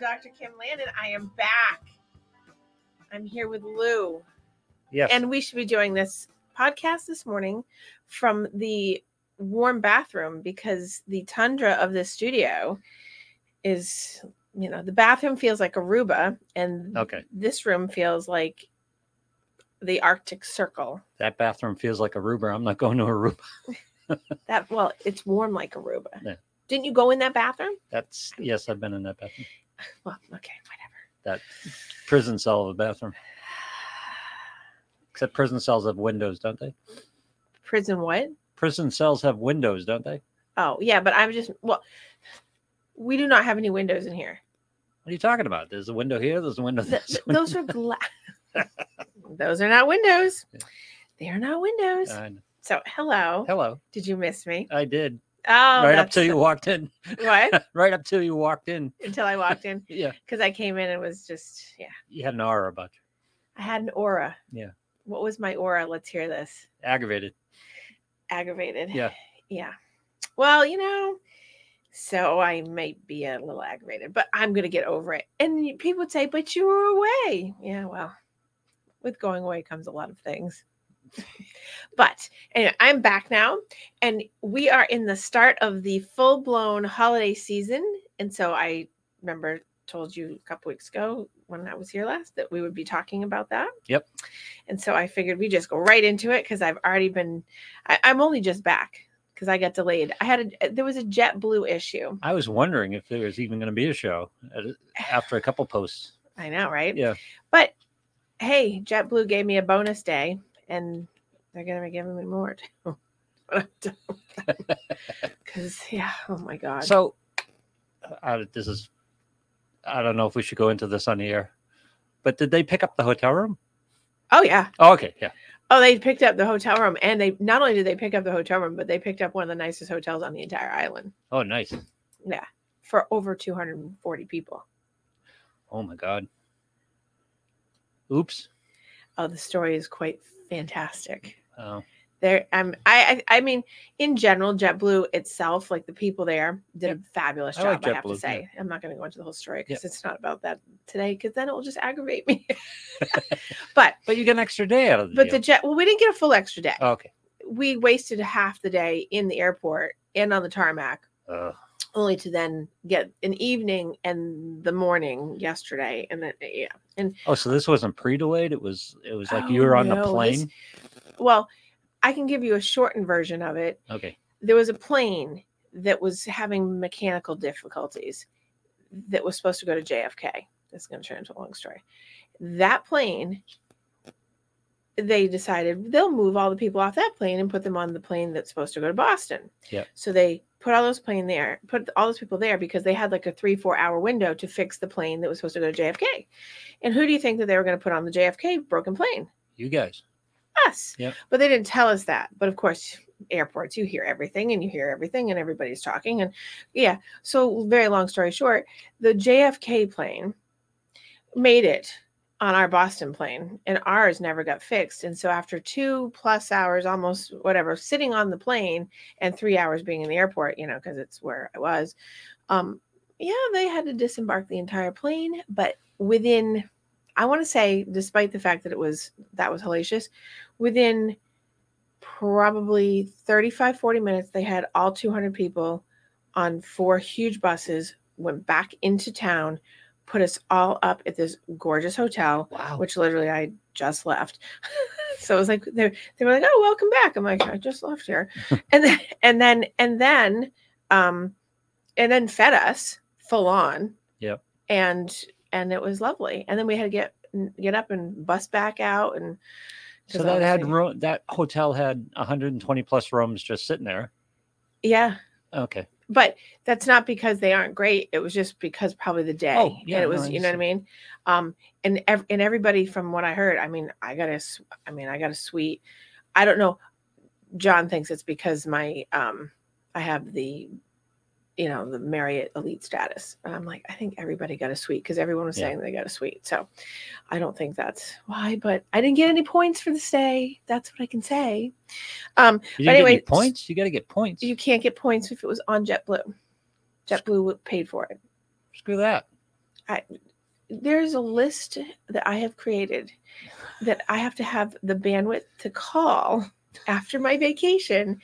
Dr. Kim Lannon. I am back. I'm here with Lou. Yes. And we should be doing this podcast this morning from the warm bathroom because the tundra of this studio is, you know, the bathroom feels like Aruba and okay. this room feels like the Arctic Circle. That bathroom feels like Aruba. I'm not going to Aruba. That well, it's warm like Aruba. Yeah. Didn't you go in that bathroom? That's yes, I've been in that bathroom. Well, okay, whatever. That prison cell of a bathroom. Except prison cells have windows, don't they? Prison what? Prison cells have windows, don't they? Oh, yeah, but I'm just well, we do not have any windows in here. What are you talking about? There's a window here. There's a window. Th- There's th- a window. those are glass. those are not windows. They are not windows. So, hello. Hello. Did you miss me? I did. Oh, right up till you walked in. what? right up till you walked in. Until I walked in Yeah. because I came in and was just yeah. You had an aura about you. I had an aura. Yeah. What was my aura? Let's hear this. Aggravated. Aggravated. Yeah. Yeah. Well, you know, so I might be a little aggravated, but I'm going to get over it. And people would say, but you were away. Yeah, well, with going away comes a lot of things. But anyway, I'm back now, and we are in the start of the full blown holiday season. And so I remember told you a couple weeks ago when I was here last that we would be talking about that. Yep. And so I figured we just go right into it because I've already been, I, I'm only just back because I got delayed. I had a, uh, there was a JetBlue issue. I was wondering if there was even going to be a show after a couple posts. I know, right? Yeah. But hey, JetBlue gave me a bonus day, and they're gonna be giving me more too. Because yeah, oh my god. So, uh, this is, I don't know if we should go into this on the air, but did they pick up the hotel room? oh yeah. Oh, okay, yeah. Oh, they picked up the hotel room, and they not only did they pick up the hotel room, but they picked up one of the nicest hotels on the entire island Oh, nice. Yeah. For over 240 people. Oh my God. Oops. Oh, the story is quite fantastic. Oh, There, um, I, I, I mean, in general, JetBlue itself, like the people there, did Yep. a fabulous I job. like I have to JetBlue, yeah. say, I'm not going to go into the whole story because Yep. it's not about that today. Because then it will just aggravate me. but, but you get an extra day out of the but the jet, well, we didn't get a full extra day. Oh, okay. We wasted half the day in the airport and on the tarmac, Uh, only to then get an evening and the morning yesterday, and then yeah, and oh, so this wasn't pre-delayed. It was. It was like Oh, you were on the no, this- plane. well, I can give you a shortened version of it. Okay. there was a plane that was having mechanical difficulties that was supposed to go to JFK. This is going to turn into a long story. That plane, they decided they'll move all the people off that plane and put them on the plane that's supposed to go to Boston. yeah So they put all those plane there, put all those people there because they had like a three, four hour window to fix the plane that was supposed to go to JFK. And who do you think that they were going to put on the JFK broken plane? You guys. us. Yep. But they didn't tell us that. But of course, airports, you hear everything and you hear everything and everybody's talking. And yeah. So, very long story short, the JFK plane made it on our Boston plane and ours never got fixed. And so, after two plus hours, almost whatever, sitting on the plane and three hours being in the airport, you know, because it's where I was, um, yeah, they had to disembark the entire plane. But within I want to say, despite the fact that it was that was hellacious, within probably 35, 40 minutes, they had all 200 people on four huge buses, went back into town, put us all up at this gorgeous hotel, Wow. which literally I just left. so it was like they they were like, "Oh, welcome back." I'm like, "I just left here," and then and then and then um and then fed us full on. Yep. And and it was lovely. And then we had to get get up and bus back out and So that had room. That hotel had 120 plus rooms just sitting there. yeah. Okay. But that's not because they aren't great. It was just because probably the day. Oh, yeah, And it was, I you know what I mean? Um, and ev- and everybody from what I heard, I mean, I got a, I mean, I got a sweet. I don't know. John thinks it's because my, um, I have the, you know, the Marriott Elite status. And I'm like, I think everybody got a suite because everyone was Yeah. saying they got a suite. So I don't think that's why, but I didn't get any points for the stay. That's what I can say. Um, You But anyway, any points. You got to get points. you can't get points if it was on JetBlue. JetBlue paid for it. Screw that. I, There's a list that I have created that I have to have the bandwidth to call after my vacation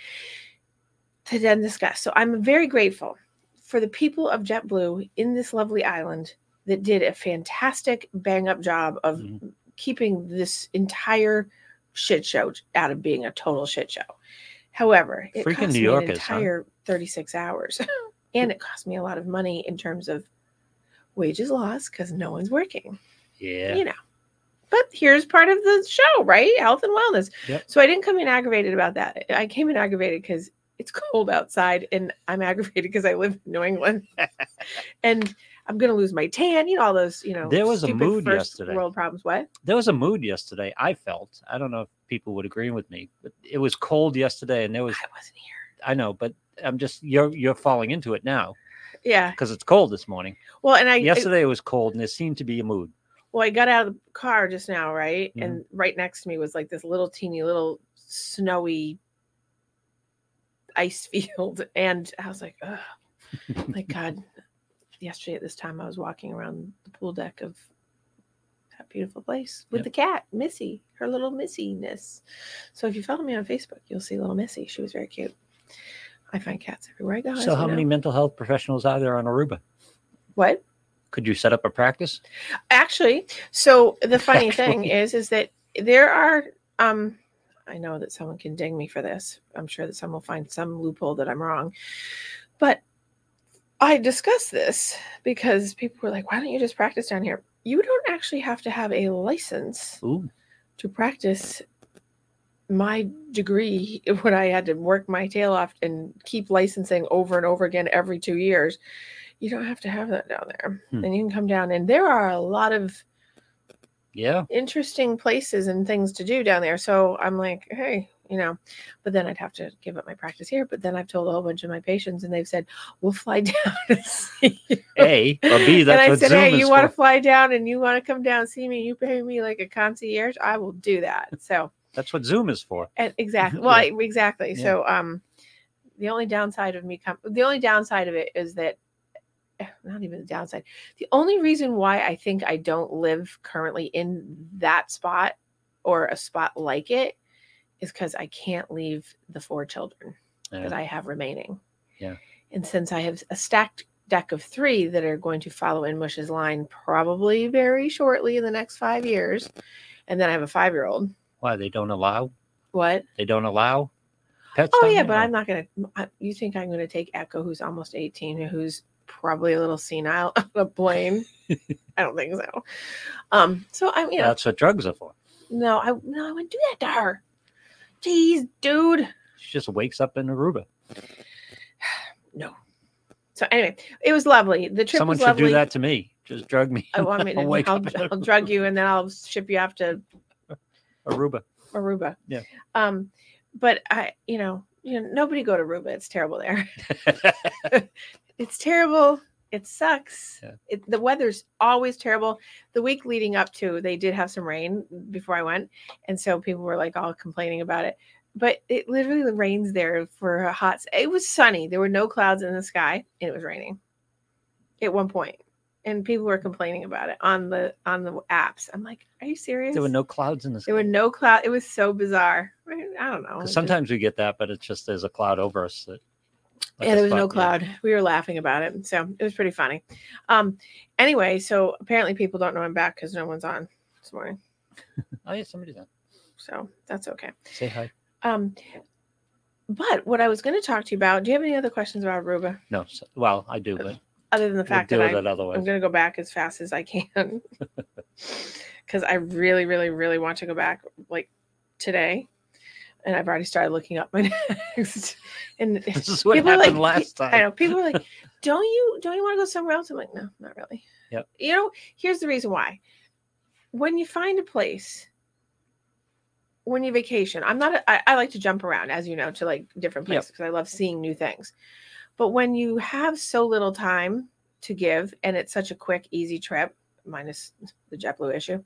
to then discuss. So I'm very grateful for the people of JetBlue in this lovely island that did a fantastic bang up job of Mhm. keeping this entire shit show out of being a total shit show. However, it Freaking cost New me an Yorkers, huh? entire 36 hours and it cost me a lot of money in terms of wages lost because no one's working Yeah. you know. But here's part of the show, right? Health and wellness. Yep. So I didn't come in aggravated about that. I came in aggravated because it's cold outside and I'm aggravated because I live in New England and I'm gonna lose my tan, you know, all those, you know, There was a mood yesterday. world problems. What? There was a mood yesterday. I felt. I don't know if people would agree with me, but it was cold yesterday, and there was. I wasn't here. I know, but I'm just you're you're falling into it now Yeah. because it's cold this morning. Well, and I Yesterday it was cold, and there seemed to be a mood. well, I got out of the car just now, right? Mhm. And right next to me was like this little teeny little snowy ice field. And I was like, oh my God. Yesterday at this time, I was walking around the pool deck of that beautiful place with Yep. the cat, Missy, her little Missiness. So if you follow me on Facebook, you'll see little Missy. She was very cute. I find cats everywhere I go. so, how know. many mental health professionals are there on Aruba? What? Could you set up a practice? actually so the funny thing is is that there are um i know that someone can ding me for this i'm sure that someone will find some loophole that i'm wrong but i discussed this because people were like why don't you just practice down here you don't actually have to have a license Ooh, to practice my degree when I had to work my tail off and keep licensing over and over again every two years. You don't have to have that down there. Hmm. And you can come down and there are a lot of yeah. interesting places and things to do down there. So I'm like, hey, you know, but then I'd have to give up my practice here. But then I've told a whole bunch of my patients and they've said, we'll fly down and see you. A or B. That's and I what said, Zoom hey, you want to fly down and you want to come down and see me? You pay me like a concierge. I will do that. So That's what Zoom is for. and exactly. Well, Yeah. I- exactly. Yeah. So, um, the only downside of me come, the only downside of it is that, Eh, not even the downside. The only reason why I think I don't live currently in that spot or a spot like it is because I can't leave the four children that I have remaining. Yeah. And since I have a stacked deck of three that are going to follow in Mush's line probably very shortly in the next five years, and then I have a five year old. Why they don't allow? What? They don't allow pets. Oh yeah, but I'm not gonna. You think I'm gonna take Echo, who's almost 18, who's probably a little senile, on a plane? I don't think so. Um. So I'm, you know, That's what drugs are for. no, I no, I wouldn't do that to her. Jeez, dude. She just wakes up in Aruba. No. So anyway, it was lovely. The trip Someone was should lovely. do that to me. Just drug me. I want me to. I'll wake I'll, up I'll drug you, and then I'll ship you off to Aruba. Aruba. Yeah. Um, but I, you know, you know, nobody go to Aruba. It's terrible there. it's terrible. It sucks. Yeah. It, the weather's always terrible. The week leading up to, they did have some rain before I went, and so people were like all complaining about it. But it literally rains there for a hot. It was sunny. There were no clouds in the sky, and it was raining at one point, and people were complaining about it on the on the apps. I'm like, are you serious? there were no clouds in the sky. There were no cloud. It was so bizarre. I, don't know. It just- sometimes we get that, but it's just there's a cloud over us. That, like yeah, there was no spot- yeah. cloud. We were laughing about it, so it was pretty funny. Um, anyway, so apparently people don't know I'm back because no one's on this morning, Oh yeah, somebody's on. so that's okay. Say hi. Um, but what I was going to talk to you about. Do you have any other questions about Aruba No, s well, I do, but other than the we'll fact that with I. I'm going to go back as fast as I can because I really, really, really want to go back like today. And I've already started looking up my next. And This is what people are happened like, last time. I know people are like, don't you don't you want to go somewhere else? I'm like, no, not really. Yep. You know, here's the reason why. When you find a place, when you vacation, I'm not. A, I, I like to jump around, as you know, to like different places because I love seeing new things. But when you have so little time to give, and it's such a quick, easy trip, minus the JetBlue issue,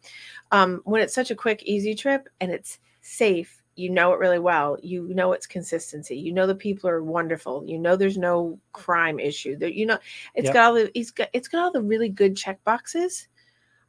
um, when it's such a quick, easy trip and it's safe, you know it really well. You know it's consistency. You know the people are wonderful. You know there's no crime issue. That you know it's Yep. got all the it's got it's got all the really good check boxes.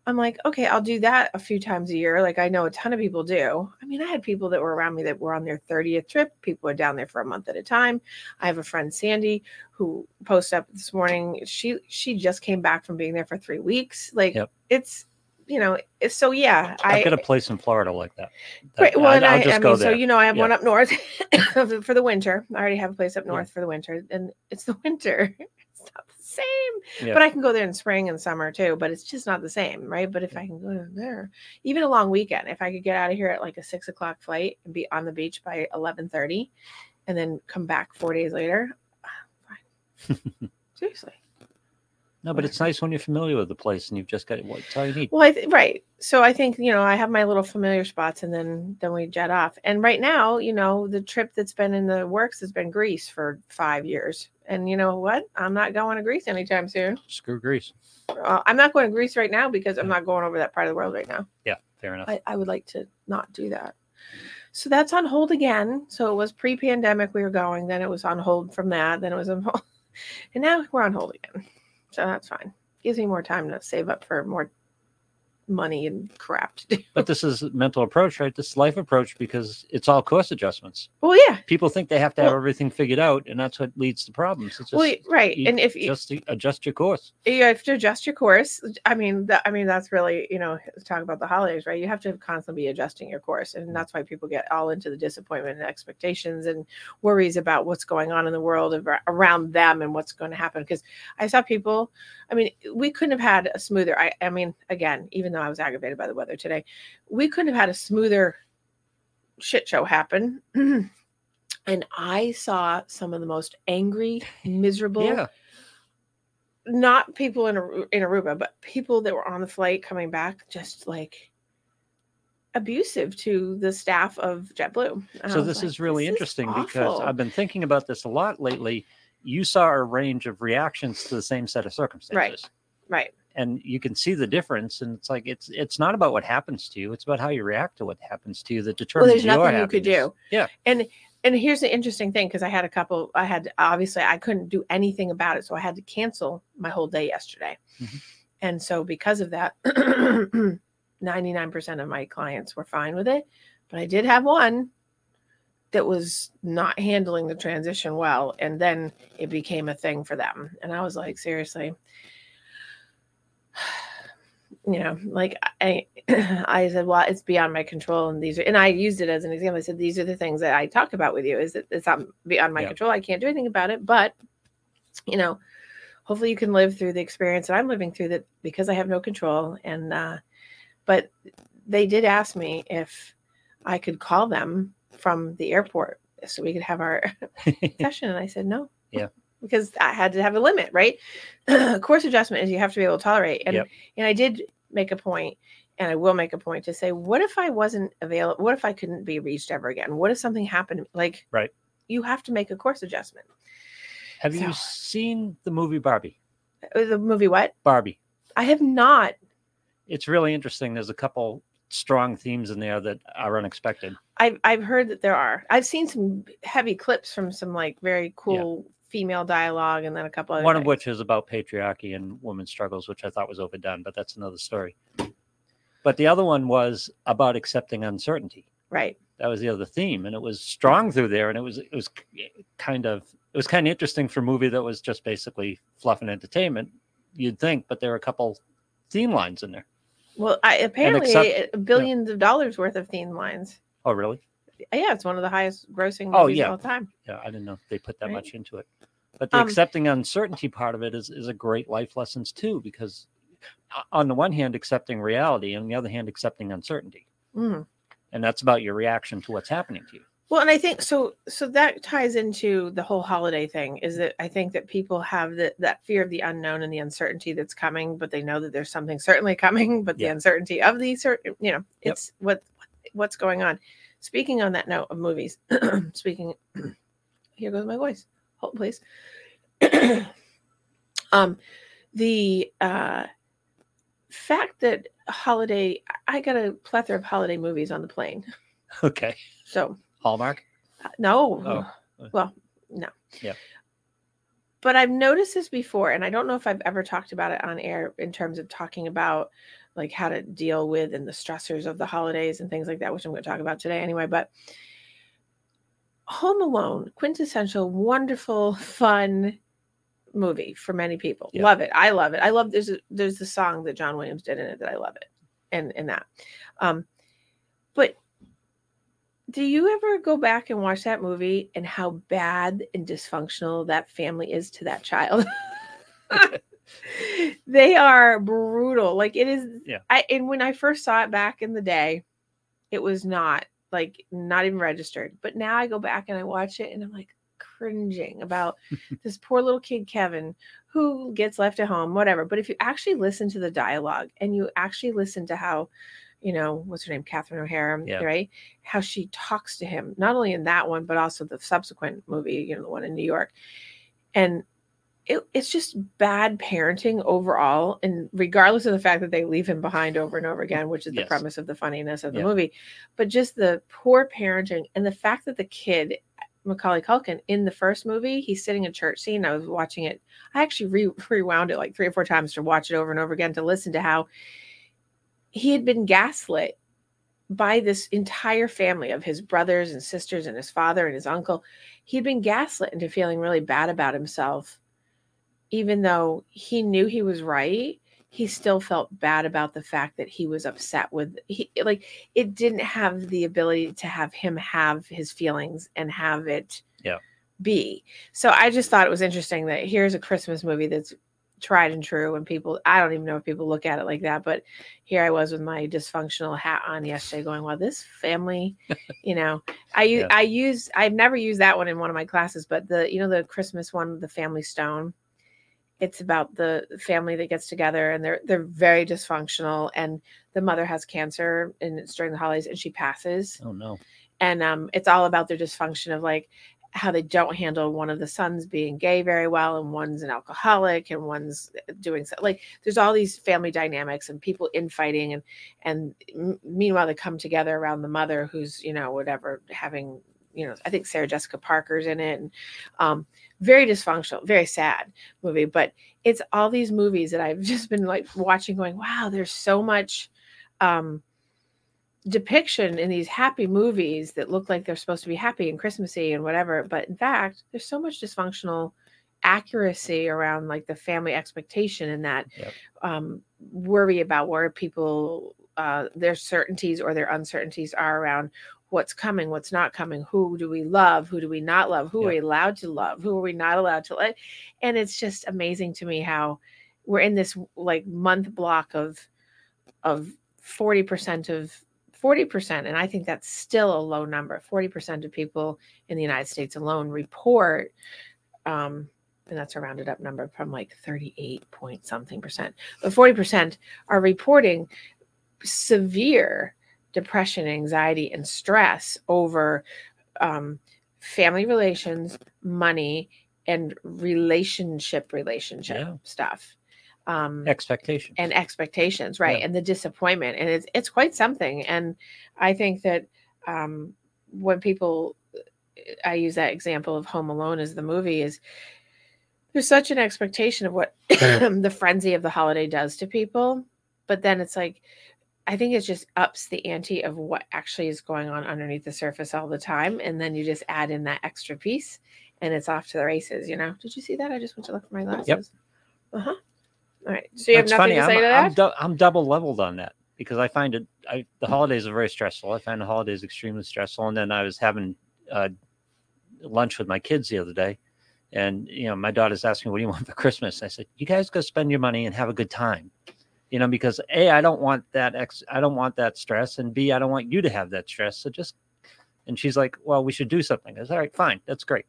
I'm like, okay, I'll do that a few times a year. Like I know a ton of people do. I mean, I had people that were around me that were on their 30th trip. People are down there for a month at a time. I have a friend Sandy who posted up this morning. She she just came back from being there for three weeks. Like Yep. it's you know, eh, so yeah. I've I got a place in Florida like that. That- Right. Well, and I, just I go mean, so you know, I have Yeah. one up north for the winter. I already have a place up Yeah. north for the winter, and it's the winter. It's not the same. Yeah. But I can go there in spring and summer too. But it's just not the same, right? But if I can go there, even a long weekend, if I could get out of here at like a six o'clock flight and be on the beach by eleven thirty, and then come back four days later, fine. Seriously. No, but it's nice when you're familiar with the place and you've just got what all you need. Well, I th- right. So I think you know I have my little familiar spots, and then then we jet off. And right now, you know, the trip that's been in the works has been Greece for five years. And you know what? I'm not going to Greece anytime soon. Screw Greece. Uh, I'm not going to Greece right now because I'm not going over that part of the world right now. Yeah, fair enough. I, I would like to not do that. So that's on hold again. So it was pre-pandemic we were going. Then it was on hold from that. Then it was on hold, and now we're on hold again. So that's fine. Gives me more time to save up for more money and crap to do. But this is mental approach, right? This life approach because it's all course adjustments. Well, yeah. People think they have to have Well- everything figured out, and that's what leads to problems. It's just well, right. you and if you, just adjust your course. you have to adjust your course, I mean, that, I mean, that's really, you know, talk about the holidays, right? You have to constantly be adjusting your course. And that's why people get all into the disappointment and expectations and worries about what's going on in the world around them and what's going to happen. Because I saw people, I mean, we couldn't have had a smoother, I, I mean, again, even though I was aggravated by the weather today, we couldn't have had a smoother shit show happen. and I saw some of the most angry, miserable, Yeah, not people in in Aruba, but people that were on the flight coming back, just like abusive to the staff of JetBlue. And so this like, is really "This interesting because. I've been thinking about this a lot lately. You saw a range of reactions to the same set of circumstances. Right. right, and you can see the difference and it's like it's it's not about what happens to you it's about how you react to what happens to you that determines well, there's your nothing you could do. yeah And and here's the interesting thing because I had a couple. I had obviously I couldn't do anything about it, so I had to cancel my whole day yesterday. Mhm. And so because of that, 99% of my clients were fine with it, but I did have one that was not handling the transition well and then it became a thing for them and i was like seriously you know like i i said well it's beyond my control and these are and i used it as an example. I said these are the things that i talk about with you. Is that it's not beyond my Yeah. control. I can't do anything about it. But you know hopefully you can live through the experience that i'm living through that because i have no control and uh but they did ask me if i could call them from the airport so we could have our session and i said no. Yeah. Because i had to have a limit right? Course adjustment is you have to be able to tolerate and Yep. and i did make a point and i will make a point to say what if i wasn't available what if i couldn't be reached ever again? What if something happened like Right. you have to make a course adjustment. Have you seen the movie barbie? Uh, the movie what? Barbie. I have not. It's really interesting. There's a couple strong themes in there that are unexpected. I've I've heard that there are. I've seen some heavy clips from some like very cool female dialogue, and then a couple other one of which is about patriarchy and women's struggles which i thought was overdone but that's another story. But the other one was about accepting uncertainty. Right. that was the other theme and it was strong through there and it was it was kind of it was kind of interesting for a movie that was just basically fluff and entertainment you'd think but there were a couple theme lines in there. Well, I apparently accept- uh, billions of dollars worth of theme lines. oh really Yeah, it's one of the highest grossing Oh, movies yeah. of all time. yeah i didn't know they put that Right. much into it but the Um, accepting uncertainty part of it is is a great life lessons too because on the one hand accepting reality on the other hand accepting uncertainty Mm. and that's about your reaction to what's happening to you Well, and I think so. So that ties into the whole holiday thing. Is that I think that people have that that fear of the unknown and the uncertainty that's coming, but they know that there's something certainly coming. But the uncertainty of the certain, you know, Yep. it's what what's going on. Speaking on that note of movies, speaking, here goes my voice. Hold please. um, the uh, fact that holiday, I got a plethora of holiday movies on the plane. Okay. So Hallmark. uh, no, Oh. well, no. Yeah. But I've noticed this before, and I don't know if I've ever talked about it on air in terms of talking about like how to deal with and the stressors of the holidays and things like that, which I'm going to talk about today anyway. But Home Alone, quintessential, wonderful, fun movie for many people. Yeah. Love it. I love it. I love there's a, there's the song that John Williams did in it that I love it, and and that. Um, but do you ever go back and watch that movie and how bad and dysfunctional that family is to that child? they are brutal. Like it is. Yeah. I and when I first saw it back in the day, it was not like not even registered. But now I go back and I watch it and I'm like cringing about this poor little kid Kevin who gets left at home, whatever. But if you actually listen to the dialogue and you actually listen to how, you know, what's her name, Catherine O'Hara, Yeah. right? How she talks to him, not only in that one, but also the subsequent movie, you know, the one in New York. And it, it's just bad parenting overall. And regardless of the fact that they leave him behind over and over again, which is the premise of the funniness of the Yeah. movie, but just the poor parenting and the fact that the kid, Macaulay Culkin, in the first movie, he's sitting in church scene. I was watching it. I actually re- rewound it like three or four times to watch it over and over again to listen to how he had been gaslit by this entire family of his brothers and sisters and his father and his uncle. He'd been gaslit into feeling really bad about himself, even though he knew he was right. He still felt bad about the fact that he was upset with he like it didn't have the ability to have him have his feelings and have it Yeah. be. So I just thought it was interesting that here's a Christmas movie that's tried and true and people I don't even know if people look at it like that, but here I was with my dysfunctional hat on yesterday going, well, this family, you know, I use Yeah. I use I've never used that one in one of my classes, but the you know the Christmas one, the family stone. It's about the family that gets together and they're they're very dysfunctional and the mother has cancer and it's during the holidays and she passes Oh no. and um, it's all about their dysfunction of like how they don't handle one of the sons being gay very well and one's an alcoholic and one's uh, doing so like there's all these family dynamics and people infighting and and m- meanwhile they come together around the mother who's you know whatever having you know i think sarah jessica parker's in it and um very dysfunctional very sad movie but it's all these movies that i've just been like watching going wow there's so much um depiction in these happy movies that look like they're supposed to be happy and Christmassy and whatever, but in fact, there's so much dysfunctional accuracy around like the family expectation and that Yep. um, worry about where people uh, their certainties or their uncertainties are around what's coming, what's not coming, who do we love, who do we not love, who are we allowed to love, who are we not allowed to love, and it's just amazing to me how we're in this like month block of of 40% of 40% and i think that's still a low number 40% of people in the united states alone report um, and that's a rounded up number from like 38 point something percent but 40% are reporting severe depression anxiety and stress over um, family relations money and relationship relationship Yeah. stuff um, Expectation. and expectations right Yeah. and the disappointment and it's it's quite something and i think that um when people i use that example of home alone as the movie is there's such an expectation of what the frenzy of the holiday does to people but then it's like i think it just ups the ante of what actually is going on underneath the surface all the time and then you just add in that extra piece and it's off to the races you know did you see that i just went to look for my glasses Yep. uh-huh all right so you have nothing funny. to say I'm, to I'm, that dou- I'm double leveled on that because I find it. I, the holidays are very stressful. I find the holidays extremely stressful. And then I was having uh, lunch with my kids the other day, and you know, my daughter's asking, "What do you want for Christmas?" I said, "You guys go spend your money and have a good time." You know, because a, I don't want that ex, I don't want that stress, and b, I don't want you to have that stress. So just, and she's like, "Well, we should do something." I said, "All right, fine, that's great."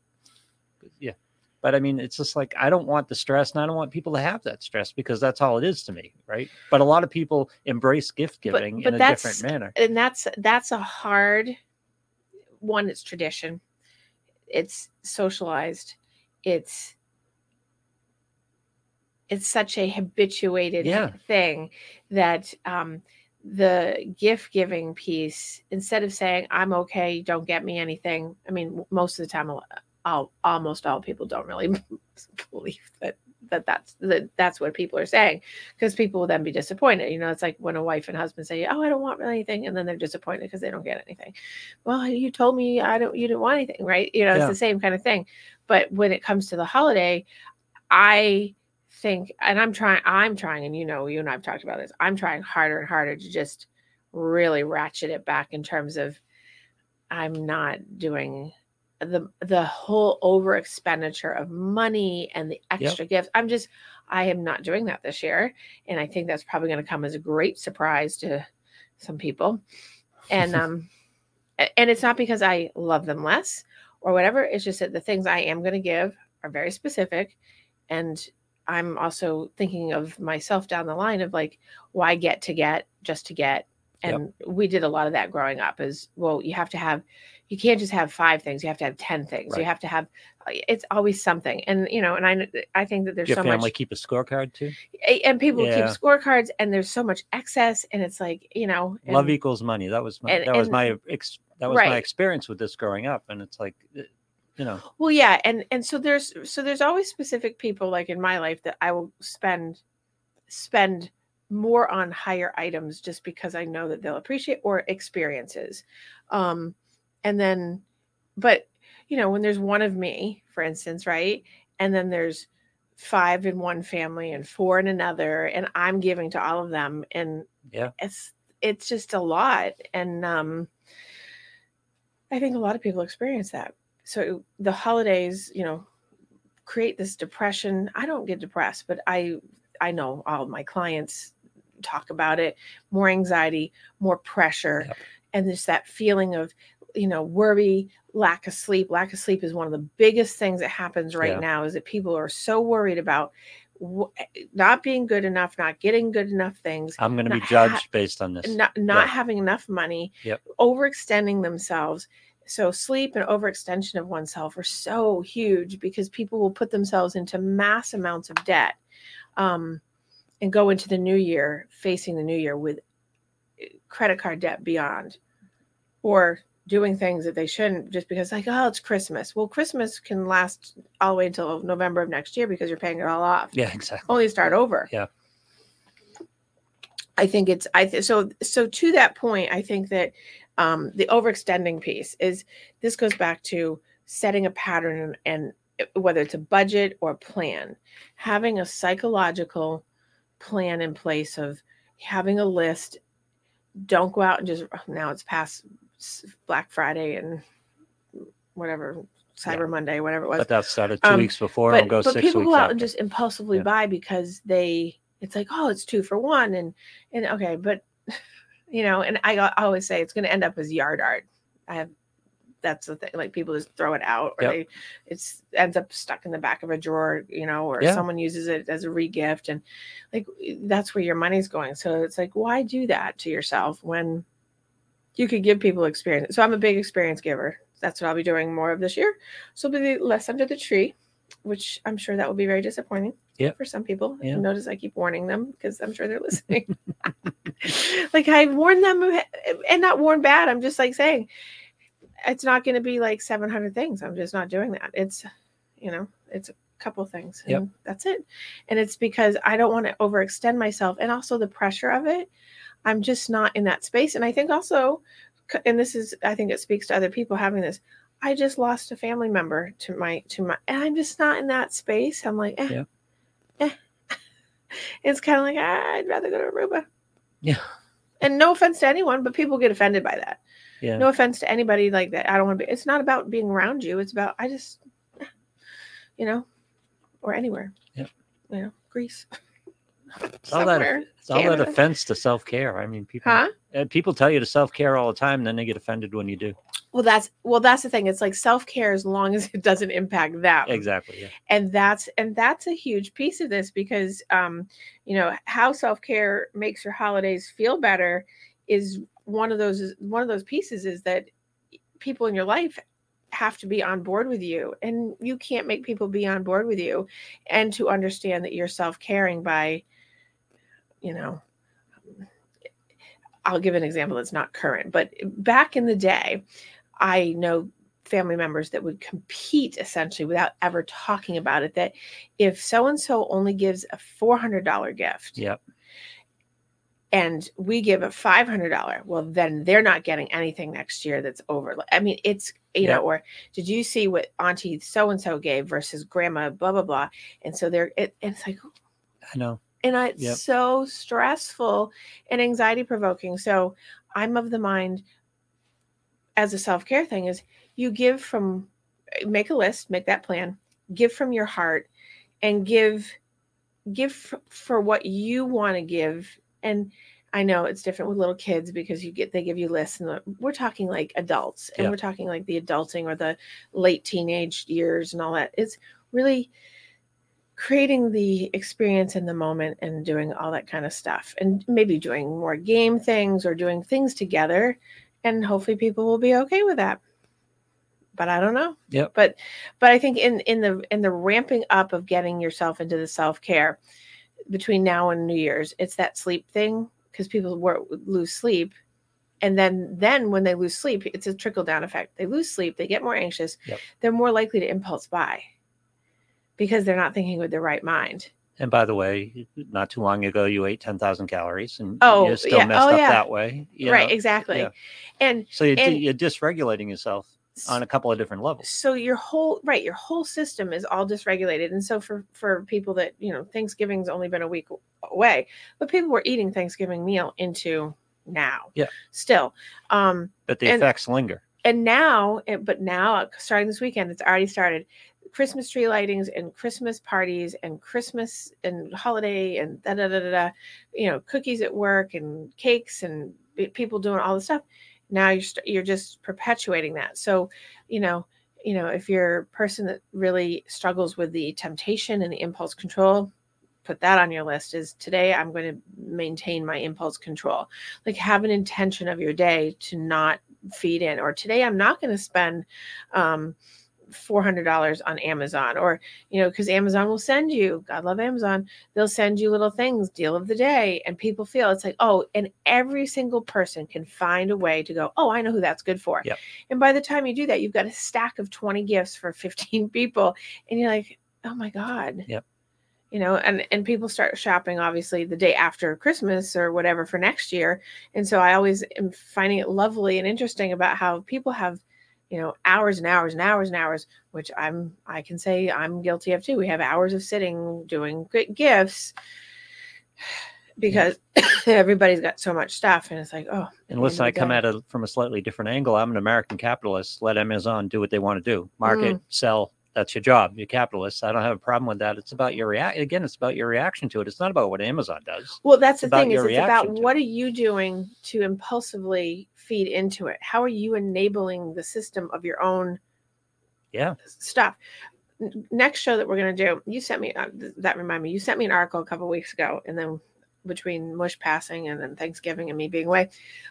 Yeah, but I mean, it's just like I don't want the stress, and I don't want people to have that stress because that's all it is to me, right? But a lot of people embrace gift giving but in a different manner. and that's that's a hard one it's tradition it's socialized it's it's such a habituated Yeah. thing that um the gift giving piece instead of saying i'm okay don't get me anything i mean most of the time I'll, almost all people don't really believe that that that's that that's what people are saying because people will then be disappointed you know it's like when a wife and husband say oh i don't want anything and then they're disappointed because they don't get anything well you told me i don't you didn't want anything right you know yeah. it's the same kind of thing but when it comes to the holiday i think and i'm trying i'm trying and you know you and i've talked about this i'm trying harder and harder to just really ratchet it back in terms of i'm not doing the the whole over expenditure of money and the extra yep. gifts. I'm just I am not doing that this year, and I think that's probably going to come as a great surprise to some people. And um, and it's not because I love them less or whatever. It's just that the things I am going to give are very specific, and I'm also thinking of myself down the line of like, why get to get just to get and yep. we did a lot of that growing up is well you have to have you can't just have five things you have to have 10 things right. you have to have it's always something and you know and i i think that there's Your so family much keep a scorecard too and people yeah. keep scorecards and there's so much excess and it's like you know and, love equals money that was my and, that was my ex, that was right. my experience with this growing up and it's like eh, you know well yeah and and so there's so there's always specific people like in my life that i will spend spend more on higher items just because I know that they'll appreciate or experiences. Um, and then, but you know, when there's one of me, for instance, right? And then there's five in one family and four in another, and I'm giving to all of them. And yeah, it's it's just a lot. And um I think a lot of people experience that. So the holidays, you know, create this depression. I don't get depressed, but I I know all my clients talk about it, more anxiety, more pressure, yep. and just that feeling of, you know, worry, lack of sleep. Lack of sleep is one of the biggest things that happens right yeah. now is that people are so worried about not being good enough, not getting good enough things. I'm going to be judged ha- based on this. Not, not yeah. having enough money, yep. overextending themselves. So sleep and overextension of oneself are so huge because people will put themselves into mass amounts of debt. Um, and go into the new year facing the new year with eh, credit card debt beyond or doing things that they shouldn't just because like oh it's christmas. Well christmas can last all the way until november of next year because you're paying it all off. Yeah exactly. Only start over. Yeah. I think it's i th- so so to that point i think that um the overextending piece is this goes back to setting a pattern and, and eh, whether it's a budget or a plan having a psychological plan in place of having a list. Don't go out and just now it's past Black Friday and whatever Cyber yeah. Monday, whatever it was. But that started two um, weeks before. But, go but people go out after. and just impulsively yeah. buy because they it's like oh it's two for one and and okay but you know and I, I always say it's going to end up as yard art. I have that's the thing. Like people just throw it out, or yep. they it's ends up stuck in the back of a drawer, you know, or yeah. someone uses it as a regift, and like that's where your money's going. So it's like, why do that to yourself when you could give people experience? So I'm a big experience giver. That's what I'll be doing more of this year. So be less under the tree, which I'm sure that will be very disappointing yep. for some people. Yeah. Notice I keep warning them because I'm sure they're listening. like I warned them and not warn bad. I'm just like saying it's not going to be like 700 things. I'm just not doing that. It's, you know, it's a couple things. Yep. That's it. And it's because I don't want to overextend myself and also the pressure of it. I'm just not in that space. And I think also, and this is, I think it speaks to other people having this. I just lost a family member to my, to my, and I'm just not in that space. I'm like, eh, yeah. eh. it's kind of like, ah, I'd rather go to Aruba. Yeah. And no offense to anyone, but people get offended by that yeah. no offense to anybody like that i don't want to be it's not about being around you it's about i just you know or anywhere yeah you know greece it's all that it's all that offense to self-care i mean people huh? people tell you to self-care all the time and then they get offended when you do well that's well that's the thing it's like self-care as long as it doesn't impact them exactly yeah. and that's and that's a huge piece of this because um you know how self-care makes your holidays feel better is one of those one of those pieces is that people in your life have to be on board with you and you can't make people be on board with you and to understand that you're self-caring by you know I'll give an example that's not current, but back in the day, I know family members that would compete essentially without ever talking about it that if so and so only gives a $400 gift Yep. and we give a $500 well then they're not getting anything next year that's over i mean it's you Yeah. know or did you see what auntie so and so gave versus grandma blah blah blah and so they're it, it's like I know. and it's Yep. so stressful and anxiety provoking so i'm of the mind as a self-care thing is you give from make a list make that plan give from your heart and give give f- for what you want to give and i know it's different with little kids because you get they give you lists and the- we're talking like adults and Yeah. we're talking like the adulting or the late teenage years and all that it's really creating the experience in the moment and doing all that kind of stuff and maybe doing more game things or doing things together and hopefully people will be okay with that. But i don't know. Yeah but but i think in in the in the ramping up of getting yourself into the self-care between now and new year's it's that sleep thing because people wor- lose sleep. And then then when they lose sleep it's a trickle down effect. They lose sleep they get more anxious Yep. they're more likely to impulse buy because they're not thinking with their right mind And by the way, not too long ago, you ate 10,000 calories and Oh, you're still yeah. messed Oh, up yeah. that way. you right know? exactly yeah. and So you're, and- you're dysregulating yourself on a couple of different levels. so your whole right your whole system is all dysregulated and so for for people that you know thanksgiving's only been a week away but people were eating thanksgiving meal into now Yeah. still um But the and- effects linger. and now but now starting this weekend it's already started christmas tree lightings and christmas parties and christmas and holiday and da da da da, da you know cookies at work and cakes and people doing all this stuff. Now you're st- you're just perpetuating that. So you know you know if you're a person that really struggles with the temptation and the impulse control put that on your list is today i'm going to maintain my impulse control. Like have an intention of your day to not feed in or today i'm not going to spend um, $400 on amazon or you know because amazon will send you god love amazon they'll send you little things deal of the day and people feel it's like oh and every single person can find a way to go oh i know who that's good for Yep. and by the time you do that you've got a stack of 20 gifts for 15 people and you're like oh my god Yep. you know and and people start shopping obviously the day after christmas or whatever for next year and so i always am finding it lovely and interesting about how people have you know hours and hours and hours and hours which i'm i can say i'm guilty of too we have hours of sitting doing gifts because everybody's got so much stuff and it's like oh listen, I come at it from a slightly different angle. I'm an American capitalist. Let Amazon do what they want to do. Market, Mm. sell. That's your job. You're capitalist. I don't have a problem with that. It's about your react. Again, it's about your reaction to it. It's not about what Amazon does. well that's the thing is it's about to what are you doing to impulsively feed into it how are you enabling the system of your own Yeah. stuff. Next show that we're gonna do, you sent me uh, th- that. Remind me, you sent me an article a couple weeks ago, and then between Mush passing and then Thanksgiving and me being away,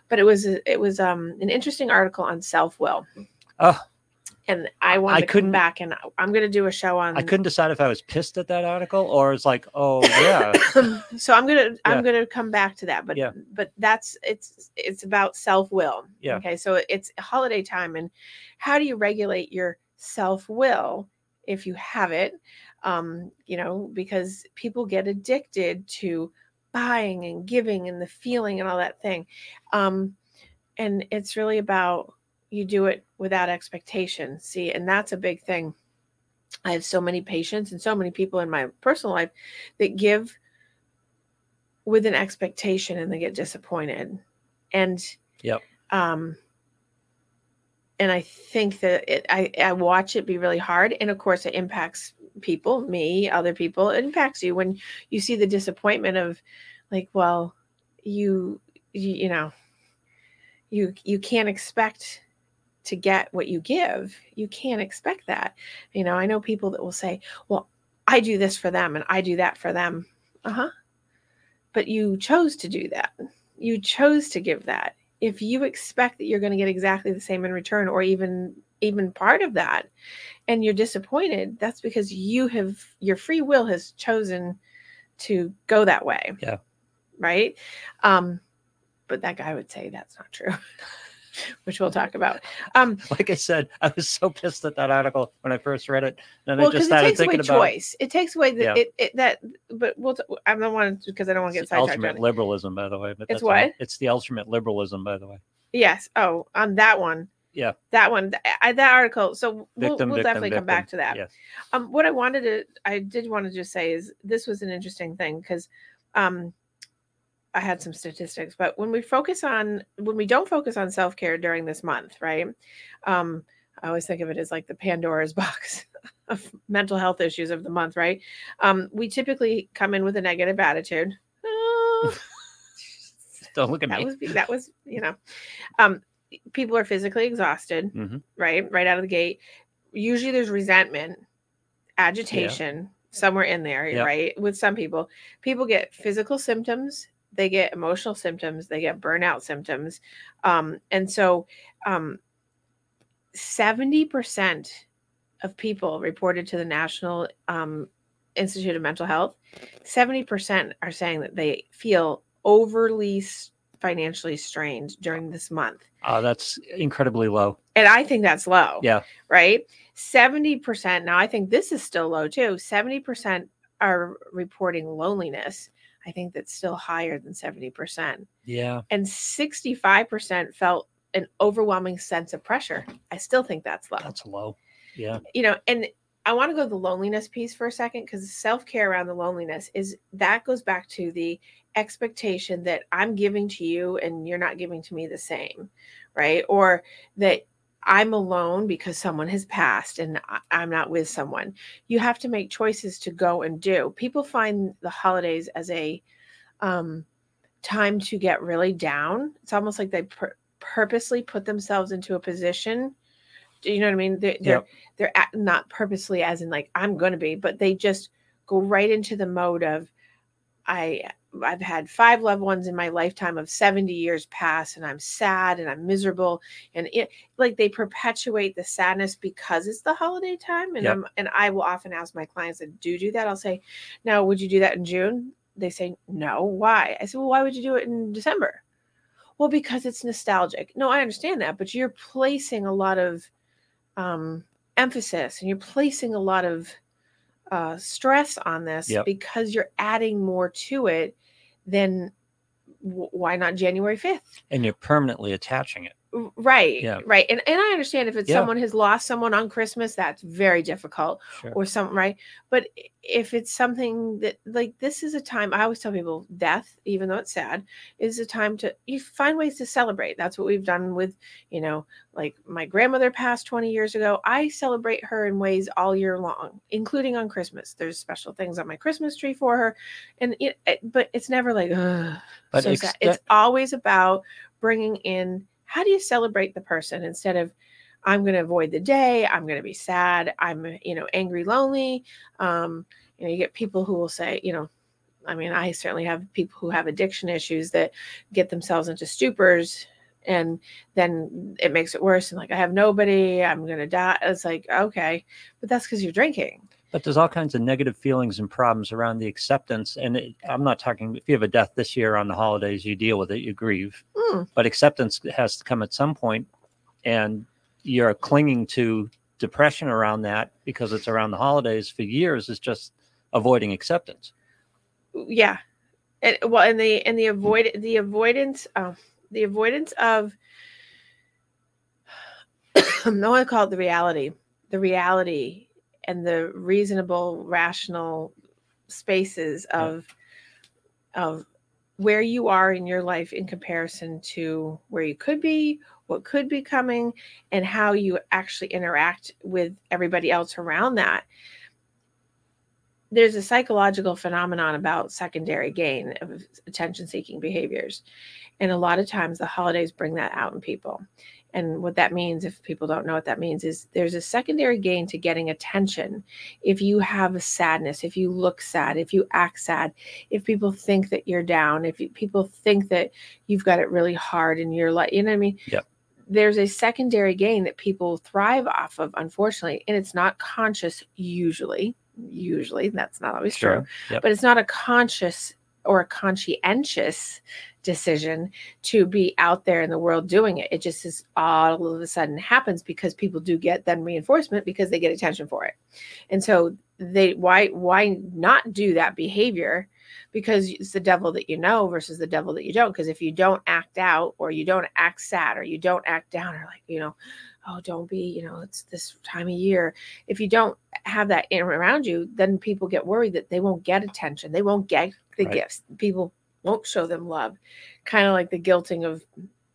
but it was it was um an interesting article on self will. Oh. And I wanted I to come couldn't- back, and I'm gonna do a show on. I couldn't decide if I was pissed at that article or it's like, oh yeah, so I'm gonna Yeah. I'm gonna come back to that, but Yeah. but that's it's it's about self will. Yeah. Okay, so it's holiday time, and how do you regulate your self will if you have it? Um, you know, because people get addicted to buying and giving and the feeling and all that thing, um, and it's really about you do it without expectation. See, and that's a big thing. I have so many patients and so many people in my personal life that give with an expectation and they get disappointed. And Yep. um and I think that it, I, I watch it be really hard. And of course it impacts people, me, other people. It impacts you when you see the disappointment of like, well, you you, you know, you you can't expect to get what you give. You can't expect that. You know, I know people that will say, well, I do this for them and I do that for them. Uh-huh. But you chose to do that. You chose to give that. If you expect that you're going to get exactly the same in return or even even part of that and you're disappointed, that's because you have your free will has chosen to go that way. Yeah. Right? Um but that guy would say that's not true, which we'll talk about. Um, like I said, I was so pissed at that article when I first read it. And well, I just because it started takes away about choice. It takes away the Yeah. it, it that. But we'll. T- I don't want to because I don't want to get it's sidetracked. ultimate it. liberalism, by the way. But It's all. what? It's the ultimate liberalism, by the way. Yes. Oh, on that one. Yeah. That one. I, that article. So we'll, Victim, we'll victim, definitely come back to that. Yes. Um, what I wanted to, I did want to just say is this was an interesting thing because, um, I had some statistics, but when we focus on when we don't focus on self care during this month, right? Um, I always think of it as like the Pandora's box of mental health issues of the month, right? Um, we typically come in with a negative attitude. Oh, Don't look at that me. was that was you know, um, people are physically exhausted, Mhm. right? Right out of the gate. Usually, there's resentment, agitation somewhere in there, Yep. right? With some people, people get physical symptoms, they get emotional symptoms, they get burnout symptoms, um, and so um, seventy percent of people reported to the National um, Institute of Mental Health. Seventy percent are saying that they feel overly financially strained during this month. Oh, that's incredibly low. And I think that's low. Yeah. Right. 70%. Now, I think this is still low too. 70% are reporting loneliness. I think that's still higher than 70%. Yeah. And 65% felt an overwhelming sense of pressure. I still think that's low. That's low. Yeah. you know, and I want to go to the loneliness piece for a second because self care around the loneliness is that goes back to the expectation that I'm giving to you and you're not giving to me the same, right? Or that I'm alone because someone has passed and I'm not with someone. You have to make choices to go and do. People find the holidays as a um, time to get really down. It's almost like they pur- purposely put themselves into a position. Do you know what I mean? They're, they're Yep. they're act- not purposely as in like i'm going to be but they just go right into the mode of i i've had five loved ones in my lifetime of 70 years past and i'm sad and i'm miserable and it like they perpetuate the sadness because it's the holiday time and Yep. i'm and i will often ask my clients that do do that? I'll say now would you do that in june? They say no why? I said well why would you do it in december? Well because it's nostalgic. No i understand that but you're placing a lot of um emphasis and you're placing a lot of uh, stress on this Yep. because you're adding more to it than w- why not January 5th? And you're permanently attaching it. Right, Yeah. right. And, and I understand if it's Yeah. someone has lost someone on Christmas, that's very difficult Sure. or something, right? But if it's something that like this is a time, I always tell people death, even though it's sad, is a time to you find ways to celebrate. That's what we've done with, you know, like my grandmother passed 20 years ago. I celebrate her in ways all year long, including on Christmas. There's special things on my Christmas tree for her. And it, it but it's never like, But so ex-. It's always about bringing in how do you celebrate the person instead of I'm going to avoid the day. I'm going to be sad. I'm, you know, angry, lonely. Um, you know, you get people who will say, you know, I mean, I certainly have people who have addiction issues that get themselves into stupors and then it makes it worse. And like, I have nobody, I'm going to die. It's like, okay, but that's because you're drinking. But there's all kinds of negative feelings and problems around the acceptance. And it, I'm not talking if you have a death this year on the holidays, you deal with it, you grieve. Mm, But acceptance has to come at some point, and you're clinging to depression around that because it's around the holidays for years. Is just avoiding acceptance. yeah. And well, and the, and the avoid, the avoidance, uh, the avoidance of, I want to call it the reality, the reality and the reasonable, rational spaces Yeah. of, of where you are in your life in comparison to where you could be, what could be coming, and how you actually interact with everybody else around that. There's a psychological phenomenon about secondary gain of attention seeking behaviors. And a lot of times the holidays bring that out in people. And what that means, if people don't know what that means, is there's a secondary gain to getting attention. If you have a sadness, if you look sad, if you act sad, if people think that you're down, if you, people think that you've got it really hard in your life, you know what I mean? Yep. There's a secondary gain that people thrive off of, unfortunately, and it's not conscious usually. Usually, that's not always true Yep. but it's not a conscious or a conscientious decision to be out there in the world doing it. It just is all of a sudden happens because people do get then reinforcement because they get attention for it. And so they why why not do that behavior because it's the devil that you know versus the devil that you don't because if you don't act out or you don't act sad or you don't act down or like you know oh don't be you know it's this time of year if you don't have that in around you then people get worried that they won't get attention they won't get the Right. gifts. People won't show them love. Kind of like the guilting of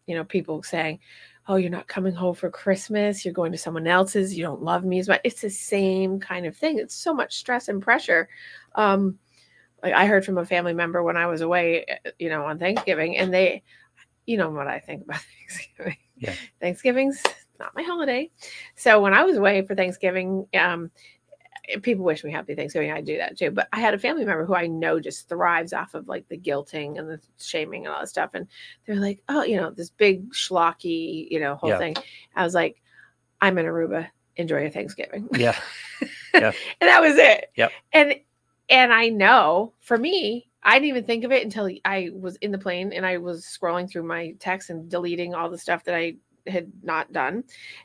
you know people saying oh you're not coming home for christmas. You're going to someone else's. You don't love me as much. It's the same kind of thing. It's so much stress and pressure. Um like i heard from a family member when i was away uh, you know on thanksgiving and they you know what i think about thanksgiving. Yeah. thanksgiving's not my holiday. So when i was away for thanksgiving um people wish me happy Thanksgiving. I do that too. But I had a family member who I know just thrives off of like the guilting and the shaming and all that stuff. And they're like, oh, you know, this big schlocky, you know, whole Yeah. thing. I was like, I'm in Aruba. Enjoy your Thanksgiving. Yeah. Yeah. and that was it. Yep. And and I know for me, I didn't even think of it until I was in the plane and I was scrolling through my text and deleting all the stuff that I had not done.